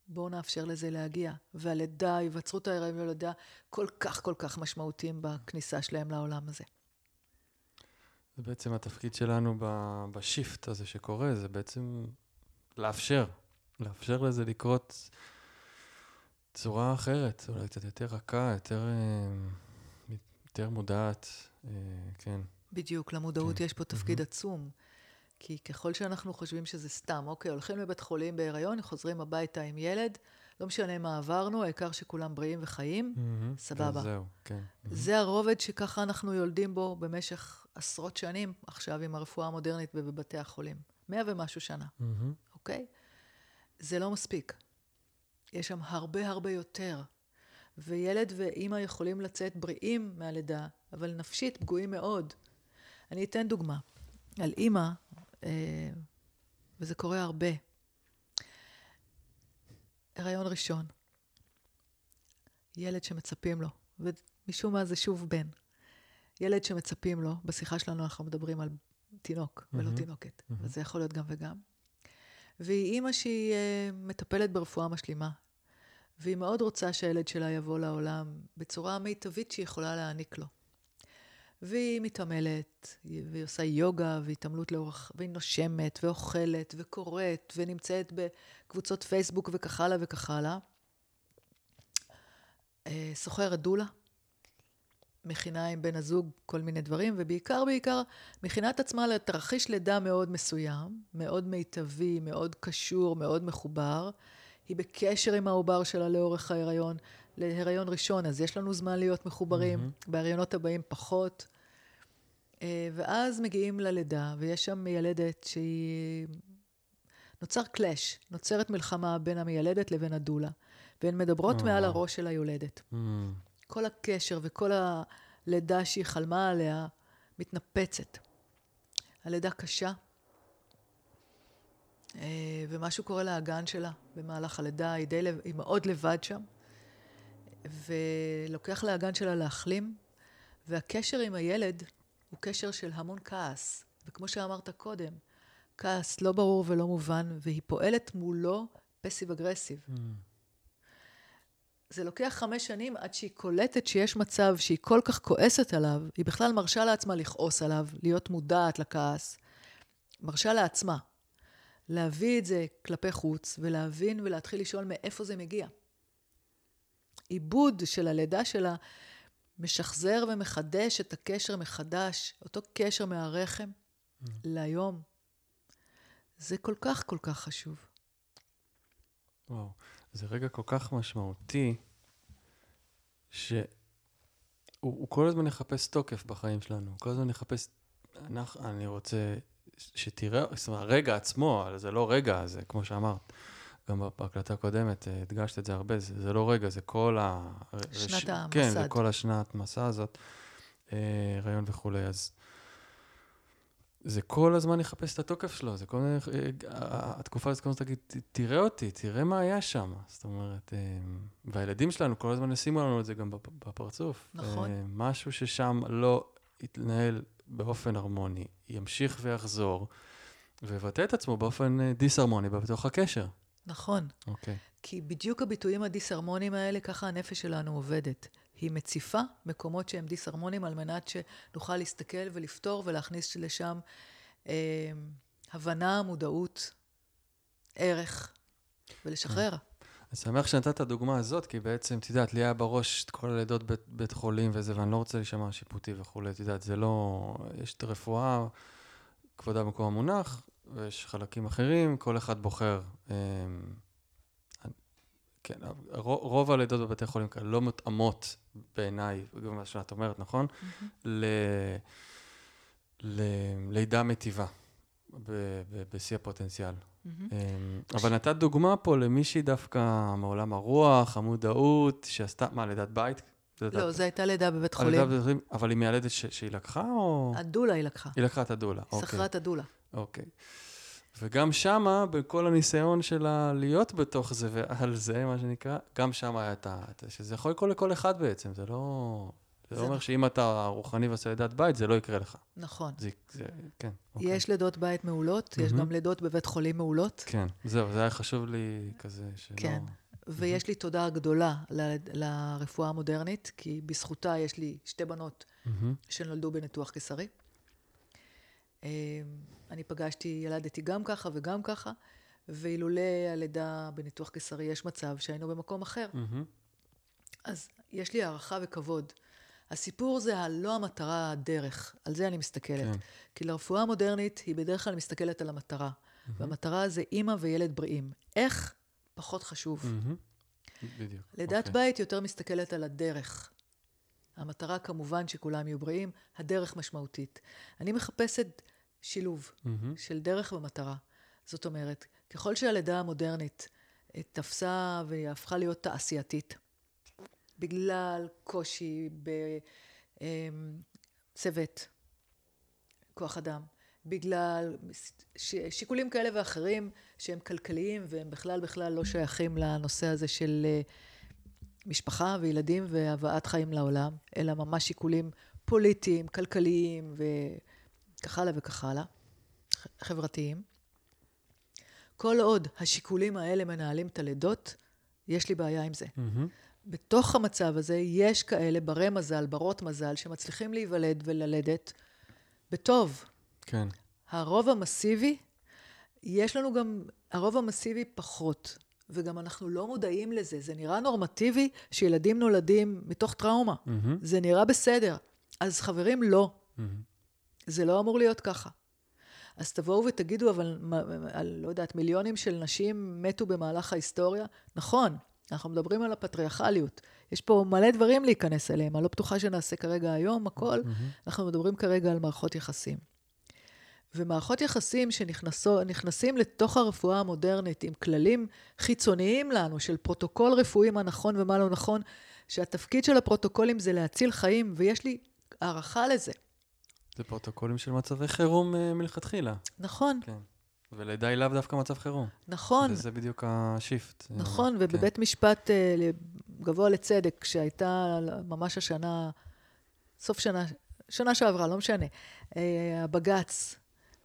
בואו נאפשר לזה להגיע. והלידה, היווצרות ההיריון והלידה, כל כך כל כך משמעותיים בכניסה שלהם לעולם הזה. זה בעצם התפקיד שלנו בשיפט הזה שקורה, זה בעצם לאפשר, לאפשר לזה לקרות צורה אחרת, אולי קצת יותר רכה, יותר, אה, יותר מודעת, אה, כן. בדיוק, למודעות כן. יש פה תפקיד mm-hmm. עצום. כי ככל שאנחנו חושבים שזה סתם, אוקיי, הולכים לבית חולים בהיריון, חוזרים הביתה עם ילד, לא משנה מה עברנו, העיקר שכולם בריאים וחיים, mm-hmm. סבבה. זהו, כן. Mm-hmm. זה הרובד שככה אנחנו יולדים בו במשך עשרות שנים, עכשיו עם הרפואה המודרנית ובבתי החולים. מאה ומשהו שנה, mm-hmm. אוקיי? זה לא מספיק. יש שם הרבה הרבה יותר. וילד ואימא יכולים לצאת בריאים מהלידה, אבל נפשית פגועים מאוד. אני אתן דוגמה על אימא, אה, וזה קורה הרבה. הריון ראשון, ילד שמצפים לו, ומשום מה זה שוב בן. ילד שמצפים לו, בשיחה שלנו אנחנו מדברים על תינוק mm-hmm. ולא תינוקת, mm-hmm. וזה יכול להיות גם וגם. והיא אימא שהיא uh, מטפלת ברפואה משלימה. והיא מאוד רוצה שהילד שלה יבוא לעולם בצורה המיטבית שהיא יכולה להעניק לו. והיא מתעמלת, והיא עושה יוגה והתעמלות לאורך, והיא נושמת ואוכלת וקוראת ונמצאת בקבוצות פייסבוק וכך הלאה וכך הלאה. אה, סוחרת דולה, מכינה עם בן הזוג כל מיני דברים, ובעיקר, בעיקר, מכינה את עצמה לתרחיש לידה מאוד מסוים, מאוד מיטבי, מאוד קשור, מאוד מחובר. היא בקשר עם העובר שלה לאורך ההיריון, להיריון ראשון, אז יש לנו זמן להיות מחוברים, mm-hmm. בהריונות הבאים פחות. אה, ואז מגיעים ללידה, ויש שם מיילדת שהיא... נוצר קלאש, נוצרת מלחמה בין המיילדת לבין הדולה, והן מדברות oh. מעל הראש של היולדת. Mm. כל הקשר וכל הלידה שהיא חלמה עליה מתנפצת. הלידה קשה, אה, ומשהו קורה לאגן שלה במהלך הלידה, היא, די, היא מאוד לבד שם, ולוקח לאגן שלה להחלים, והקשר עם הילד הוא קשר של המון כעס, וכמו שאמרת קודם, כעס לא ברור ולא מובן, והיא פועלת מולו פסיב אגרסיב. Mm. זה לוקח חמש שנים עד שהיא קולטת שיש מצב שהיא כל כך כועסת עליו, היא בכלל מרשה לעצמה לכעוס עליו, להיות מודעת לכעס. מרשה לעצמה להביא את זה כלפי חוץ, ולהבין ולהתחיל לשאול מאיפה זה מגיע. עיבוד של הלידה שלה משחזר ומחדש את הקשר מחדש, אותו קשר מהרחם mm. להיום. זה כל כך כל כך חשוב. וואו, זה רגע כל כך משמעותי, שהוא כל הזמן יחפש תוקף בחיים שלנו, כל הזמן יחפש, אני רוצה שתראה, זאת אומרת, הרגע עצמו, זה לא רגע, זה כמו שאמרת, גם בהקלטה הקודמת אה, הדגשת את זה הרבה, זה, זה לא רגע, זה כל ה... שנת רש... המסד. כן, זה כל השנת מסע הזאת, אה, רעיון וכולי, אז זה כל הזמן יחפש את התוקף שלו, זה כל הזמן, אה, התקופה הזאת כל הזמן תגיד, תראה אותי, תראה מה היה שם. זאת אומרת, והילדים שלנו כל הזמן ישימו לנו את זה גם בפרצוף. נכון. משהו ששם לא התנהל באופן הרמוני, ימשיך ויחזור, ויבטא את עצמו באופן דיסהרמוני בתוך הקשר. נכון. אוקיי. Okay. כי בדיוק הביטויים הדיסהרמוניים האלה, ככה הנפש שלנו עובדת. היא מציפה מקומות שהם דיסהרמוניים על מנת שנוכל להסתכל ולפתור ולהכניס לשם אה, הבנה, מודעות, ערך, ולשחרר. אני שמח שנתת את הדוגמה הזאת, כי בעצם, את יודעת, לי היה בראש את כל הלידות בית, בית חולים וזה, ואני לא רוצה להישמע שיפוטי וכולי, את יודעת, זה לא... יש את הרפואה, כבודה במקום המונח, ויש חלקים אחרים, כל אחד בוחר. אמ, כן, רוב הלידות בבתי חולים כאלה לא מותאמות בעיניי, גם מה שאת אומרת, נכון? Mm-hmm. ללידה מטיבה בשיא הפוטנציאל. Mm-hmm. אבל נתת דוגמה פה למישהי דווקא מעולם הרוח, המודעות, שעשתה, מה, לידת בית? לא, זו הייתה לידה בבית חולים. אבל היא מיילדת שהיא לקחה, או... הדולה היא לקחה. היא לקחה את הדולה, אוקיי. שכרה את הדולה. אוקיי. וגם שמה, בכל הניסיון שלה להיות בתוך זה ועל זה, מה שנקרא, גם שמה היה את ה... שזה יכול לקרות לכל אחד בעצם, זה לא... זה, לא אומר. שאם אתה רוחני ועושה לידת בית, זה לא יקרה לך. נכון. זה, זה, כן, אוקיי. יש לידות בית מעולות, mm-hmm. יש גם לידות בבית חולים מעולות. כן, זהו, זה היה חשוב לי כזה שלא... כן, ויש mm-hmm. לי תודה גדולה ל, לרפואה המודרנית, כי בזכותה יש לי שתי בנות mm-hmm. שנולדו בניתוח קיסרי. אמ, אני פגשתי, ילדתי גם ככה וגם ככה, ואילולא הלידה בניתוח קיסרי, יש מצב שהיינו במקום אחר. Mm-hmm. אז יש לי הערכה וכבוד. הסיפור זה הלא המטרה, הדרך. על זה אני מסתכלת. כן. כי לרפואה המודרנית, היא בדרך כלל מסתכלת על המטרה. Mm-hmm. והמטרה זה אימא וילד בריאים. איך? פחות חשוב. Mm-hmm. בדיוק. לידת okay. אוקיי. בית יותר מסתכלת על הדרך. המטרה כמובן שכולם יהיו בריאים, הדרך משמעותית. אני מחפשת שילוב mm-hmm. של דרך ומטרה. זאת אומרת, ככל שהלידה המודרנית אה, תפסה והיא הפכה להיות תעשייתית, בגלל קושי בצוות, אמ, כוח אדם, בגלל שיקולים כאלה ואחרים שהם כלכליים והם בכלל בכלל לא שייכים לנושא הזה של אה, משפחה וילדים והבאת חיים לעולם, אלא ממש שיקולים פוליטיים, כלכליים וכך הלאה וכך הלאה, חברתיים. כל עוד השיקולים האלה מנהלים את הלידות, יש לי בעיה עם זה. Mm-hmm. בתוך המצב הזה יש כאלה ברי מזל, ברות מזל, שמצליחים להיוולד וללדת בטוב. כן. הרוב המסיבי, יש לנו גם, הרוב המסיבי פחות. וגם אנחנו לא מודעים לזה. זה נראה נורמטיבי שילדים נולדים מתוך טראומה. מהמם, זה נראה בסדר. אז חברים, לא. מהמם. זה לא אמור להיות ככה. אז תבואו ותגידו, אבל, מה- על, לא יודעת, מיליונים של נשים מתו במהלך ההיסטוריה? נכון, אנחנו מדברים על הפטריארכליות. יש פה מלא דברים להיכנס אליהם, אני לא בטוחה שנעשה כרגע היום הכל. מהמם. אנחנו מדברים כרגע על מערכות יחסים. ומערכות יחסים שנכנסים לתוך הרפואה המודרנית עם כללים חיצוניים לנו, של פרוטוקול רפואי, מה נכון ומה לא נכון, שהתפקיד של הפרוטוקולים זה להציל חיים, ויש לי הערכה לזה. זה פרוטוקולים של מצבי חירום אה, מלכתחילה. נכון, כן. ולידה היא לאו דווקא מצב חירום. נכון. וזה בדיוק השיפט. נכון, כן. ובבית משפט אה, גבוה לצדק, שהייתה ממש השנה, סוף שנה, שנה שעברה, לא משנה, אה, הבג"ץ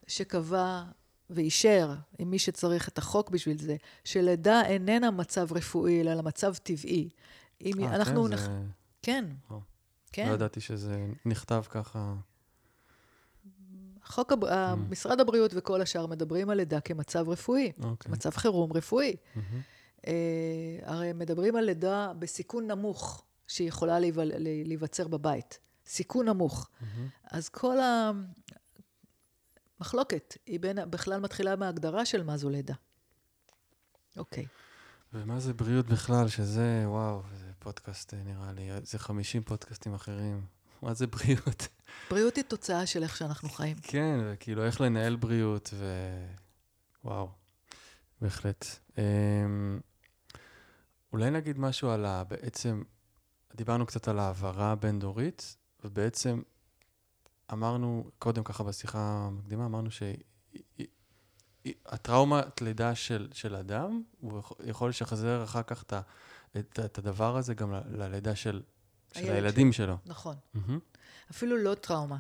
שקבע ואישר, עם מי שצריך את החוק בשביל זה, שלידה איננה מצב רפואי, אלא מצב טבעי. אם אה, אנחנו... כן, נח... זה... כן, וואו. כן. לא ידעתי שזה נכתב ככה. חוק, הב... mm. משרד הבריאות וכל השאר מדברים על לידה כמצב רפואי, אוקיי. מצב חירום רפואי. מהמם. אה, הרי מדברים על לידה בסיכון נמוך, שהיא יכולה להיוול- להיווצר בבית. סיכון נמוך. מהמם. אז כל המחלוקת היא בין, בכלל מתחילה מההגדרה של מה זו לידה. אוקיי. ומה זה בריאות בכלל, שזה, וואו, זה פודקאסט אה, נראה לי, זה 50 פודקאסטים אחרים. מה זה בריאות? בריאות היא תוצאה של איך שאנחנו חיים. כן, וכאילו איך לנהל בריאות, ו... וואו, בהחלט. אמ, אולי נגיד משהו על ה... בעצם, דיברנו קצת על העברה הבין-דורית, ובעצם אמרנו, קודם ככה בשיחה המקדימה, אמרנו שהטראומת לידה של, של אדם, הוא יכול- לשחזר אחר כך את, את, את הדבר הזה גם ל- ללידה של, של הילד הילדים שלו. נכון. מהמם. אפילו לא טראומה.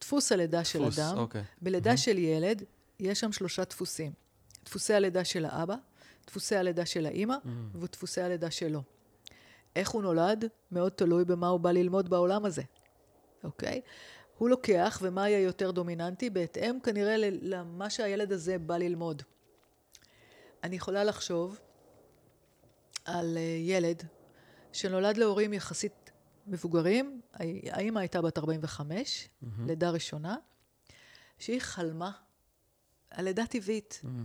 דפוס הלידה של דפוס, אדם, אוקיי. בלידה של ילד, יש שם שלושה דפוסים. דפוסי הלידה של האבא, דפוסי הלידה של האימא, Mm. ודפוסי הלידה שלו. איך הוא נולד, מאוד תלוי במה הוא בא ללמוד בעולם הזה, אוקיי? הוא לוקח, ומה יהיה יותר דומיננטי? בהתאם כנראה למה שהילד הזה בא ללמוד. אני יכולה לחשוב על אה, ילד שנולד להורים יחסית מבוגרים, הא- האימא הייתה בת 45, מהמם. לידה ראשונה, שהיא חלמה על לידה טבעית. מהמם.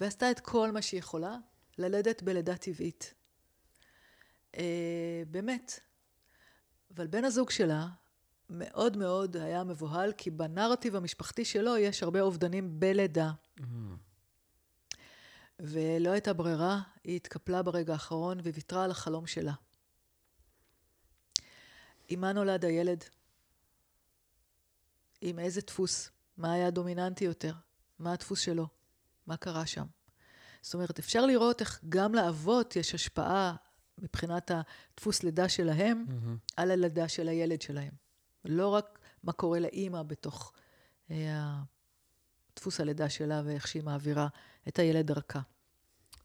ועשתה את כל מה שהיא יכולה ללדת בלידה טבעית. אה, באמת. אבל בן הזוג שלה מאוד מאוד היה מבוהל, כי בנרטיב המשפחתי שלו יש הרבה אובדנים בלידה. מהמם. ולא הייתה ברירה, היא התקפלה ברגע האחרון וויתרה על החלום שלה. עם מה נולד הילד? עם איזה דפוס? מה היה דומיננטי יותר? מה הדפוס שלו? מה קרה שם? זאת אומרת, אפשר לראות איך גם לאבות יש השפעה מבחינת הדפוס לידה שלהם מהמם. על הלידה של הילד שלהם. לא רק מה קורה לאימא בתוך אה, דפוס הלידה שלה ואיך שהיא מעבירה את הילד דרכה.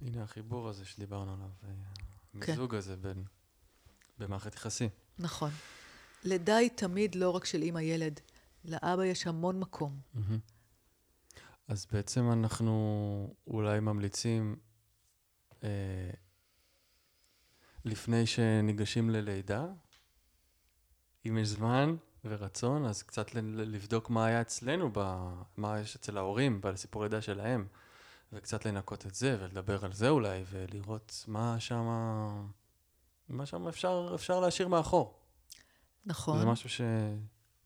הנה החיבור הזה שדיברנו עליו, אה, כן. המיזוג הזה בין, במערכת יחסים. נכון. לידה היא תמיד לא רק של אימא ילד. לאבא יש המון מקום. אז בעצם אנחנו אולי ממליצים, אה, לפני שניגשים ללידה, אם יש זמן ורצון, אז קצת ל- ל- לבדוק מה היה אצלנו, ב, מה יש אצל ההורים בסיפור לידה שלהם, וקצת לנקות את זה ולדבר על זה אולי, ולראות מה שמה, מה שמה אפשר, אפשר להשאיר מאחור. נכון. זה משהו ש...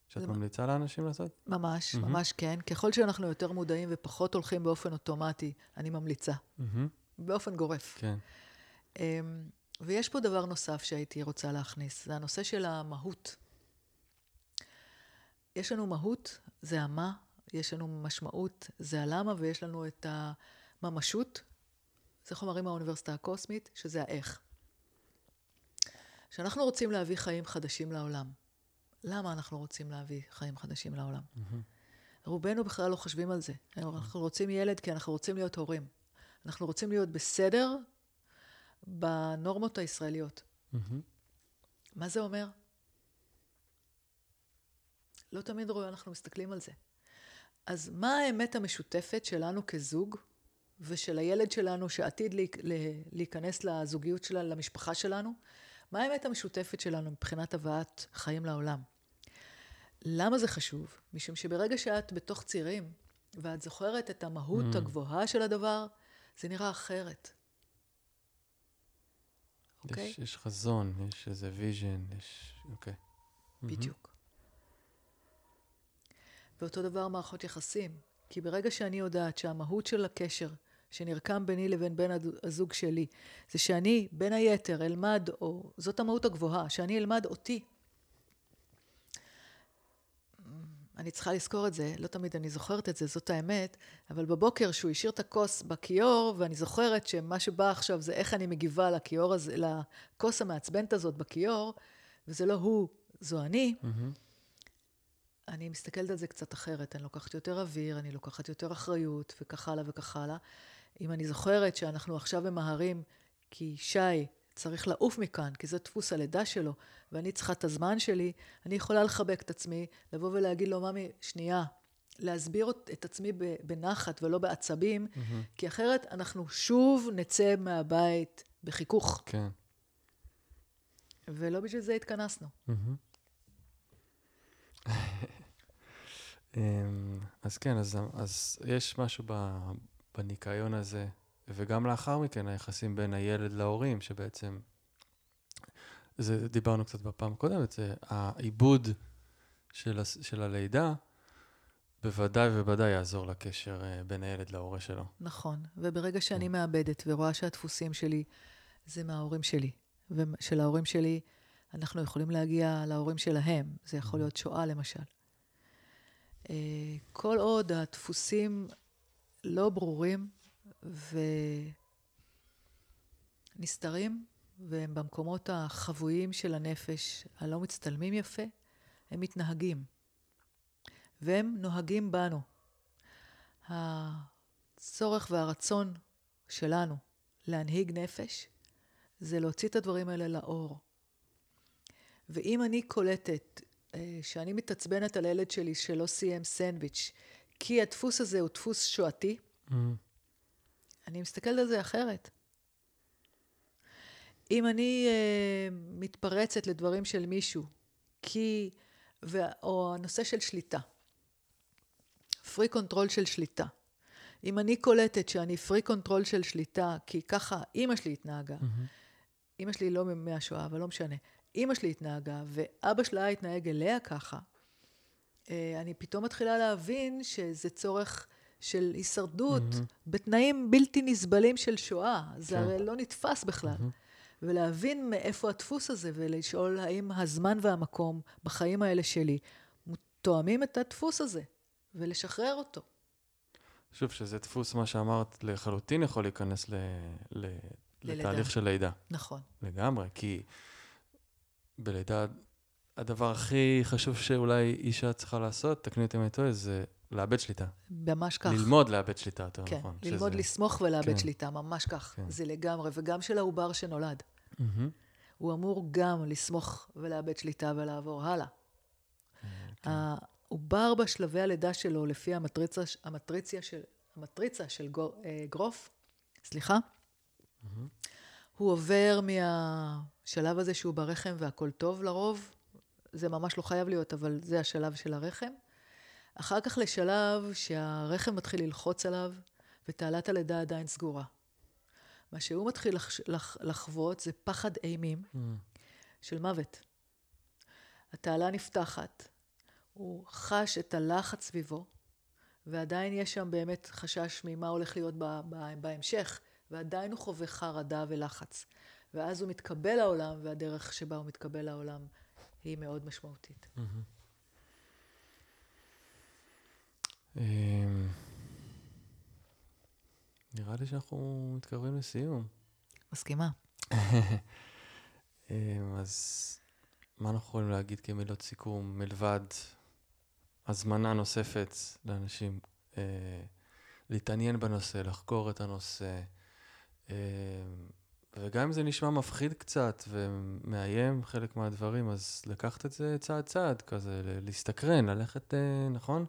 שאת ממליצה לאנשים לעשות? ממש, מהמם. ממש כן. ככל שאנחנו יותר מודעים ופחות הולכים באופן אוטומטי, אני ממליצה. מהמם. באופן גורף. כן. אמ, ויש פה דבר נוסף שהייתי רוצה להכניס, זה הנושא של המהות. יש לנו מהות, זה המה, יש לנו משמעות, זה הלמה, ויש לנו את הממשות, זה חומרים מהאוניברסיטה הקוסמית, שזה האיך. כשאנחנו רוצים להביא חיים חדשים לעולם, למה אנחנו רוצים להביא חיים חדשים לעולם? מהמם. רובנו בכלל לא חושבים על זה. אנחנו רוצים ילד כי אנחנו רוצים להיות הורים. אנחנו רוצים להיות בסדר בנורמות הישראליות. מהמם. מה זה אומר? לא תמיד רואה, אנחנו מסתכלים על זה. אז מה האמת המשותפת שלנו כזוג ושל הילד שלנו שעתיד להיכנס לזוגיות שלנו, למשפחה שלנו, מה האמת המשותפת שלנו מבחינת הבאת חיים לעולם? למה זה חשוב? משום שברגע שאת בתוך צירים, ואת זוכרת את המהות mm. הגבוהה של הדבר, זה נראה אחרת. אוקיי? יש, יש חזון, יש איזה vision, יש... אוקיי. בדיוק. Mm-hmm. ואותו דבר מערכות יחסים. כי ברגע שאני יודעת שהמהות של הקשר שנרקם ביני לבין בן הזוג שלי, זה שאני בין היתר אלמד, או זאת המהות הגבוהה, שאני אלמד אותי. אני צריכה לזכור את זה, לא תמיד אני זוכרת את זה, זאת האמת, אבל בבוקר שהוא השאיר את הכוס בכיור, ואני זוכרת שמה שבא עכשיו זה איך אני מגיבה לכיור הזה, לכוס המעצבנת הזאת בכיור, וזה לא הוא, זו אני. Mm-hmm. אני מסתכלת על זה קצת אחרת, אני לוקחת יותר אוויר, אני לוקחת יותר אחריות, וכך הלאה וכך הלאה. אם אני זוכרת שאנחנו עכשיו ממהרים, כי שי צריך לעוף מכאן, כי זה דפוס הלידה שלו, ואני צריכה את הזמן שלי, אני יכולה לחבק את עצמי, לבוא ולהגיד לו, ממי, שנייה, להסביר את עצמי בנחת ולא בעצבים, mm-hmm. כי אחרת אנחנו שוב נצא מהבית בחיכוך. כן. ולא בשביל זה התכנסנו. Mm-hmm. אז כן, אז, אז יש משהו בניקיון הזה, וגם לאחר מכן היחסים בין הילד להורים, שבעצם, זה דיברנו קצת בפעם הקודמת, זה העיבוד של, של הלידה, בוודאי ובוודאי יעזור לקשר אה, בין הילד להורה שלו. נכון, וברגע שאני כן. מאבדת ורואה שהדפוסים שלי זה מההורים שלי, ושל ההורים שלי, אנחנו יכולים להגיע להורים שלהם, זה יכול להיות שואה למשל. אה, כל עוד הדפוסים לא ברורים ונסתרים, והם במקומות החבויים של הנפש, הלא מצטלמים יפה, הם מתנהגים. והם נוהגים בנו. הצורך והרצון שלנו להנהיג נפש זה להוציא את הדברים האלה לאור. ואם אני קולטת אה, שאני מתעצבנת על הילד שלי שלא סיים סנדוויץ', כי הדפוס הזה הוא דפוס שואתי, mm. אני מסתכלת על זה אחרת. אם אני uh, מתפרצת לדברים של מישהו, כי, ו, או הנושא של שליטה, פריק קונטרול של שליטה. אם אני קולטת שאני freak control של שליטה, כי ככה אימא שלי התנהגה, mm-hmm. אימא שלי לא מהשואה, אבל לא משנה, אימא שלי התנהגה, ואבא שלה התנהג אליה ככה, אני פתאום מתחילה להבין שזה צורך של הישרדות mm-hmm. בתנאים בלתי נסבלים של שואה. זה כן. הרי לא נתפס בכלל. Mm-hmm. ולהבין מאיפה הדפוס הזה, ולשאול האם הזמן והמקום בחיים האלה שלי תואמים את הדפוס הזה, ולשחרר אותו. שוב, שזה דפוס, מה שאמרת, לחלוטין יכול להיכנס ל... ל... לתהליך של לידה. נכון. לגמרי, כי בלידה, הדבר הכי חשוב שאולי אישה צריכה לעשות, תקני אותי אם אני טועה, זה לאבד שליטה. ממש כך. ללמוד לאבד שליטה, יותר כן, נכון. ללמוד שזה... לסמוך ולאבד כן. שליטה, ממש כך. כן. זה לגמרי, וגם של העובר שנולד. Mm-hmm. הוא אמור גם לסמוך ולאבד שליטה ולעבור הלאה. כן. העובר בשלבי הלידה שלו, לפי המטריצה, המטריציה של, המטריצה של גור, אה, גרוף, סליחה, mm-hmm. הוא עובר מהשלב הזה שהוא ברחם והכל טוב לרוב, זה ממש לא חייב להיות, אבל זה השלב של הרחם. אחר כך לשלב שהרחם מתחיל ללחוץ עליו ותעלת הלידה עדיין סגורה. מה שהוא מתחיל לח, לח, לחוות זה פחד אימים mm. של מוות. התעלה נפתחת, הוא חש את הלחץ סביבו, ועדיין יש שם באמת חשש ממה הולך להיות בהמשך. ועדיין הוא חווה חרדה ולחץ. ואז הוא מתקבל לעולם, והדרך שבה הוא מתקבל לעולם היא מאוד משמעותית. אמ, נראה לי שאנחנו מתקרבים לסיום. מסכימה. אמ, אז מה אנחנו יכולים להגיד כמילות סיכום, מלבד הזמנה נוספת לאנשים אה, להתעניין בנושא, לחקור את הנושא, אה, וגם אם זה נשמע מפחיד קצת ומאיים חלק מהדברים, אז לקחת את זה צעד צעד כזה, להסתקרן, ללכת, אה, נכון?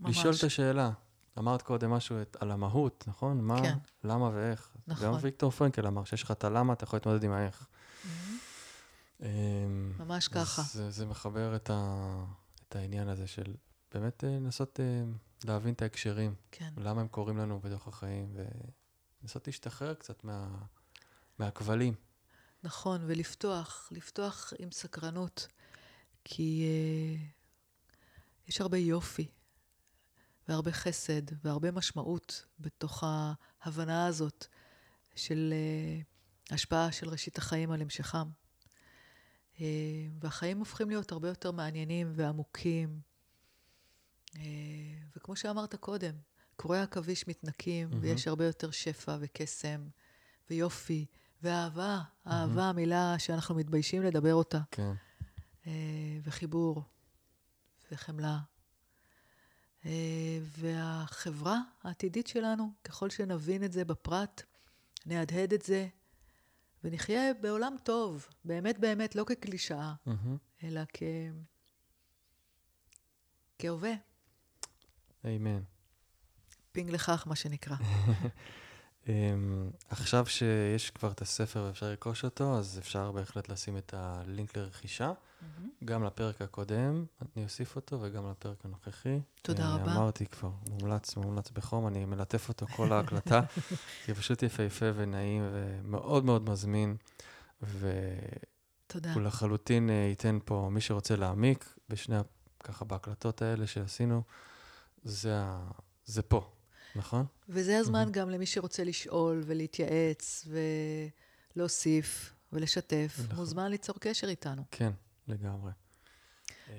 ממש. לשאול את השאלה. אמרת קודם משהו את, על המהות, נכון? מה, כן. למה ואיך. נכון. גם ויקטור פרנקל אמר שיש לך את הלמה, אתה יכול להתמודד עם האיך. אמ, ממש ככה. זה, זה מחבר את, ה, את העניין הזה של באמת אה, לנסות אה, להבין את ההקשרים, כן. למה הם קורים לנו בתוך החיים, ולנסות להשתחרר קצת מה, מהכבלים. נכון, ולפתוח, לפתוח עם סקרנות, כי uh, יש הרבה יופי, והרבה חסד, והרבה משמעות בתוך ההבנה הזאת של uh, השפעה של ראשית החיים על המשכם. Uh, והחיים הופכים להיות הרבה יותר מעניינים ועמוקים. Uh, וכמו שאמרת קודם, קורי עכביש מתנקים, מהמם. ויש הרבה יותר שפע וקסם ויופי ואהבה. אהבה, מילה שאנחנו מתביישים לדבר אותה. כן, אה, וחיבור וחמלה. אה, והחברה העתידית שלנו, ככל שנבין את זה בפרט, נהדהד את זה, ונחיה בעולם טוב, באמת באמת, לא כקלישאה, מהמם. אלא כ... כהווה. אמן. פינג לכך, מה שנקרא. Um, עכשיו שיש כבר את הספר ואפשר לרכוש אותו, אז אפשר בהחלט לשים את הלינק לרכישה. גם לפרק הקודם, אני אוסיף אותו, וגם לפרק הנוכחי. תודה אה, רבה. אמרתי כבר, מומלץ, מומלץ בחום, אני מלטף אותו כל ההקלטה, כי פשוט יפהפה ונעים ומאוד מאוד מזמין, והוא תודה. לחלוטין אה, ייתן פה, מי שרוצה להעמיק, בשני, ככה בהקלטות האלה שעשינו, זה, זה פה, נכון? וזה הזמן גם למי שרוצה לשאול ולהתייעץ ולהוסיף ולשתף. נכון. מוזמן ליצור קשר איתנו. כן, לגמרי.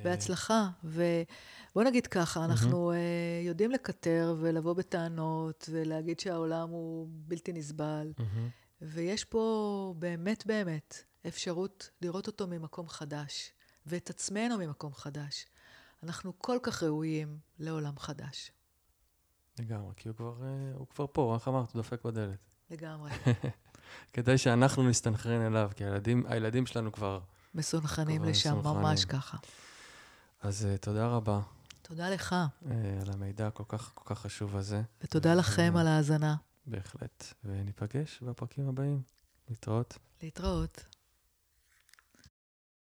בהצלחה. ובוא נגיד ככה, אנחנו אה, יודעים לקטר ולבוא בטענות ולהגיד שהעולם הוא בלתי נסבל, מהמם. ויש פה באמת באמת אפשרות לראות אותו ממקום חדש, ואת עצמנו ממקום חדש. אנחנו כל כך ראויים לעולם חדש. לגמרי, כי הוא כבר, אה, הוא כבר פה, איך אמרת? הוא דופק בדלת. לגמרי. כדאי שאנחנו נסתנכרן אליו, כי הילדים, הילדים שלנו כבר... מסונכרנים כבר לשם, מסונכרנים. ממש ככה. אז uh, תודה רבה תודה לך, uh, על המידע הכל כך, כל כך חשוב הזה, ותודה לכם על ההאזנה. בהחלט. וניפגש בפרקים הבאים. להתראות. להתראות.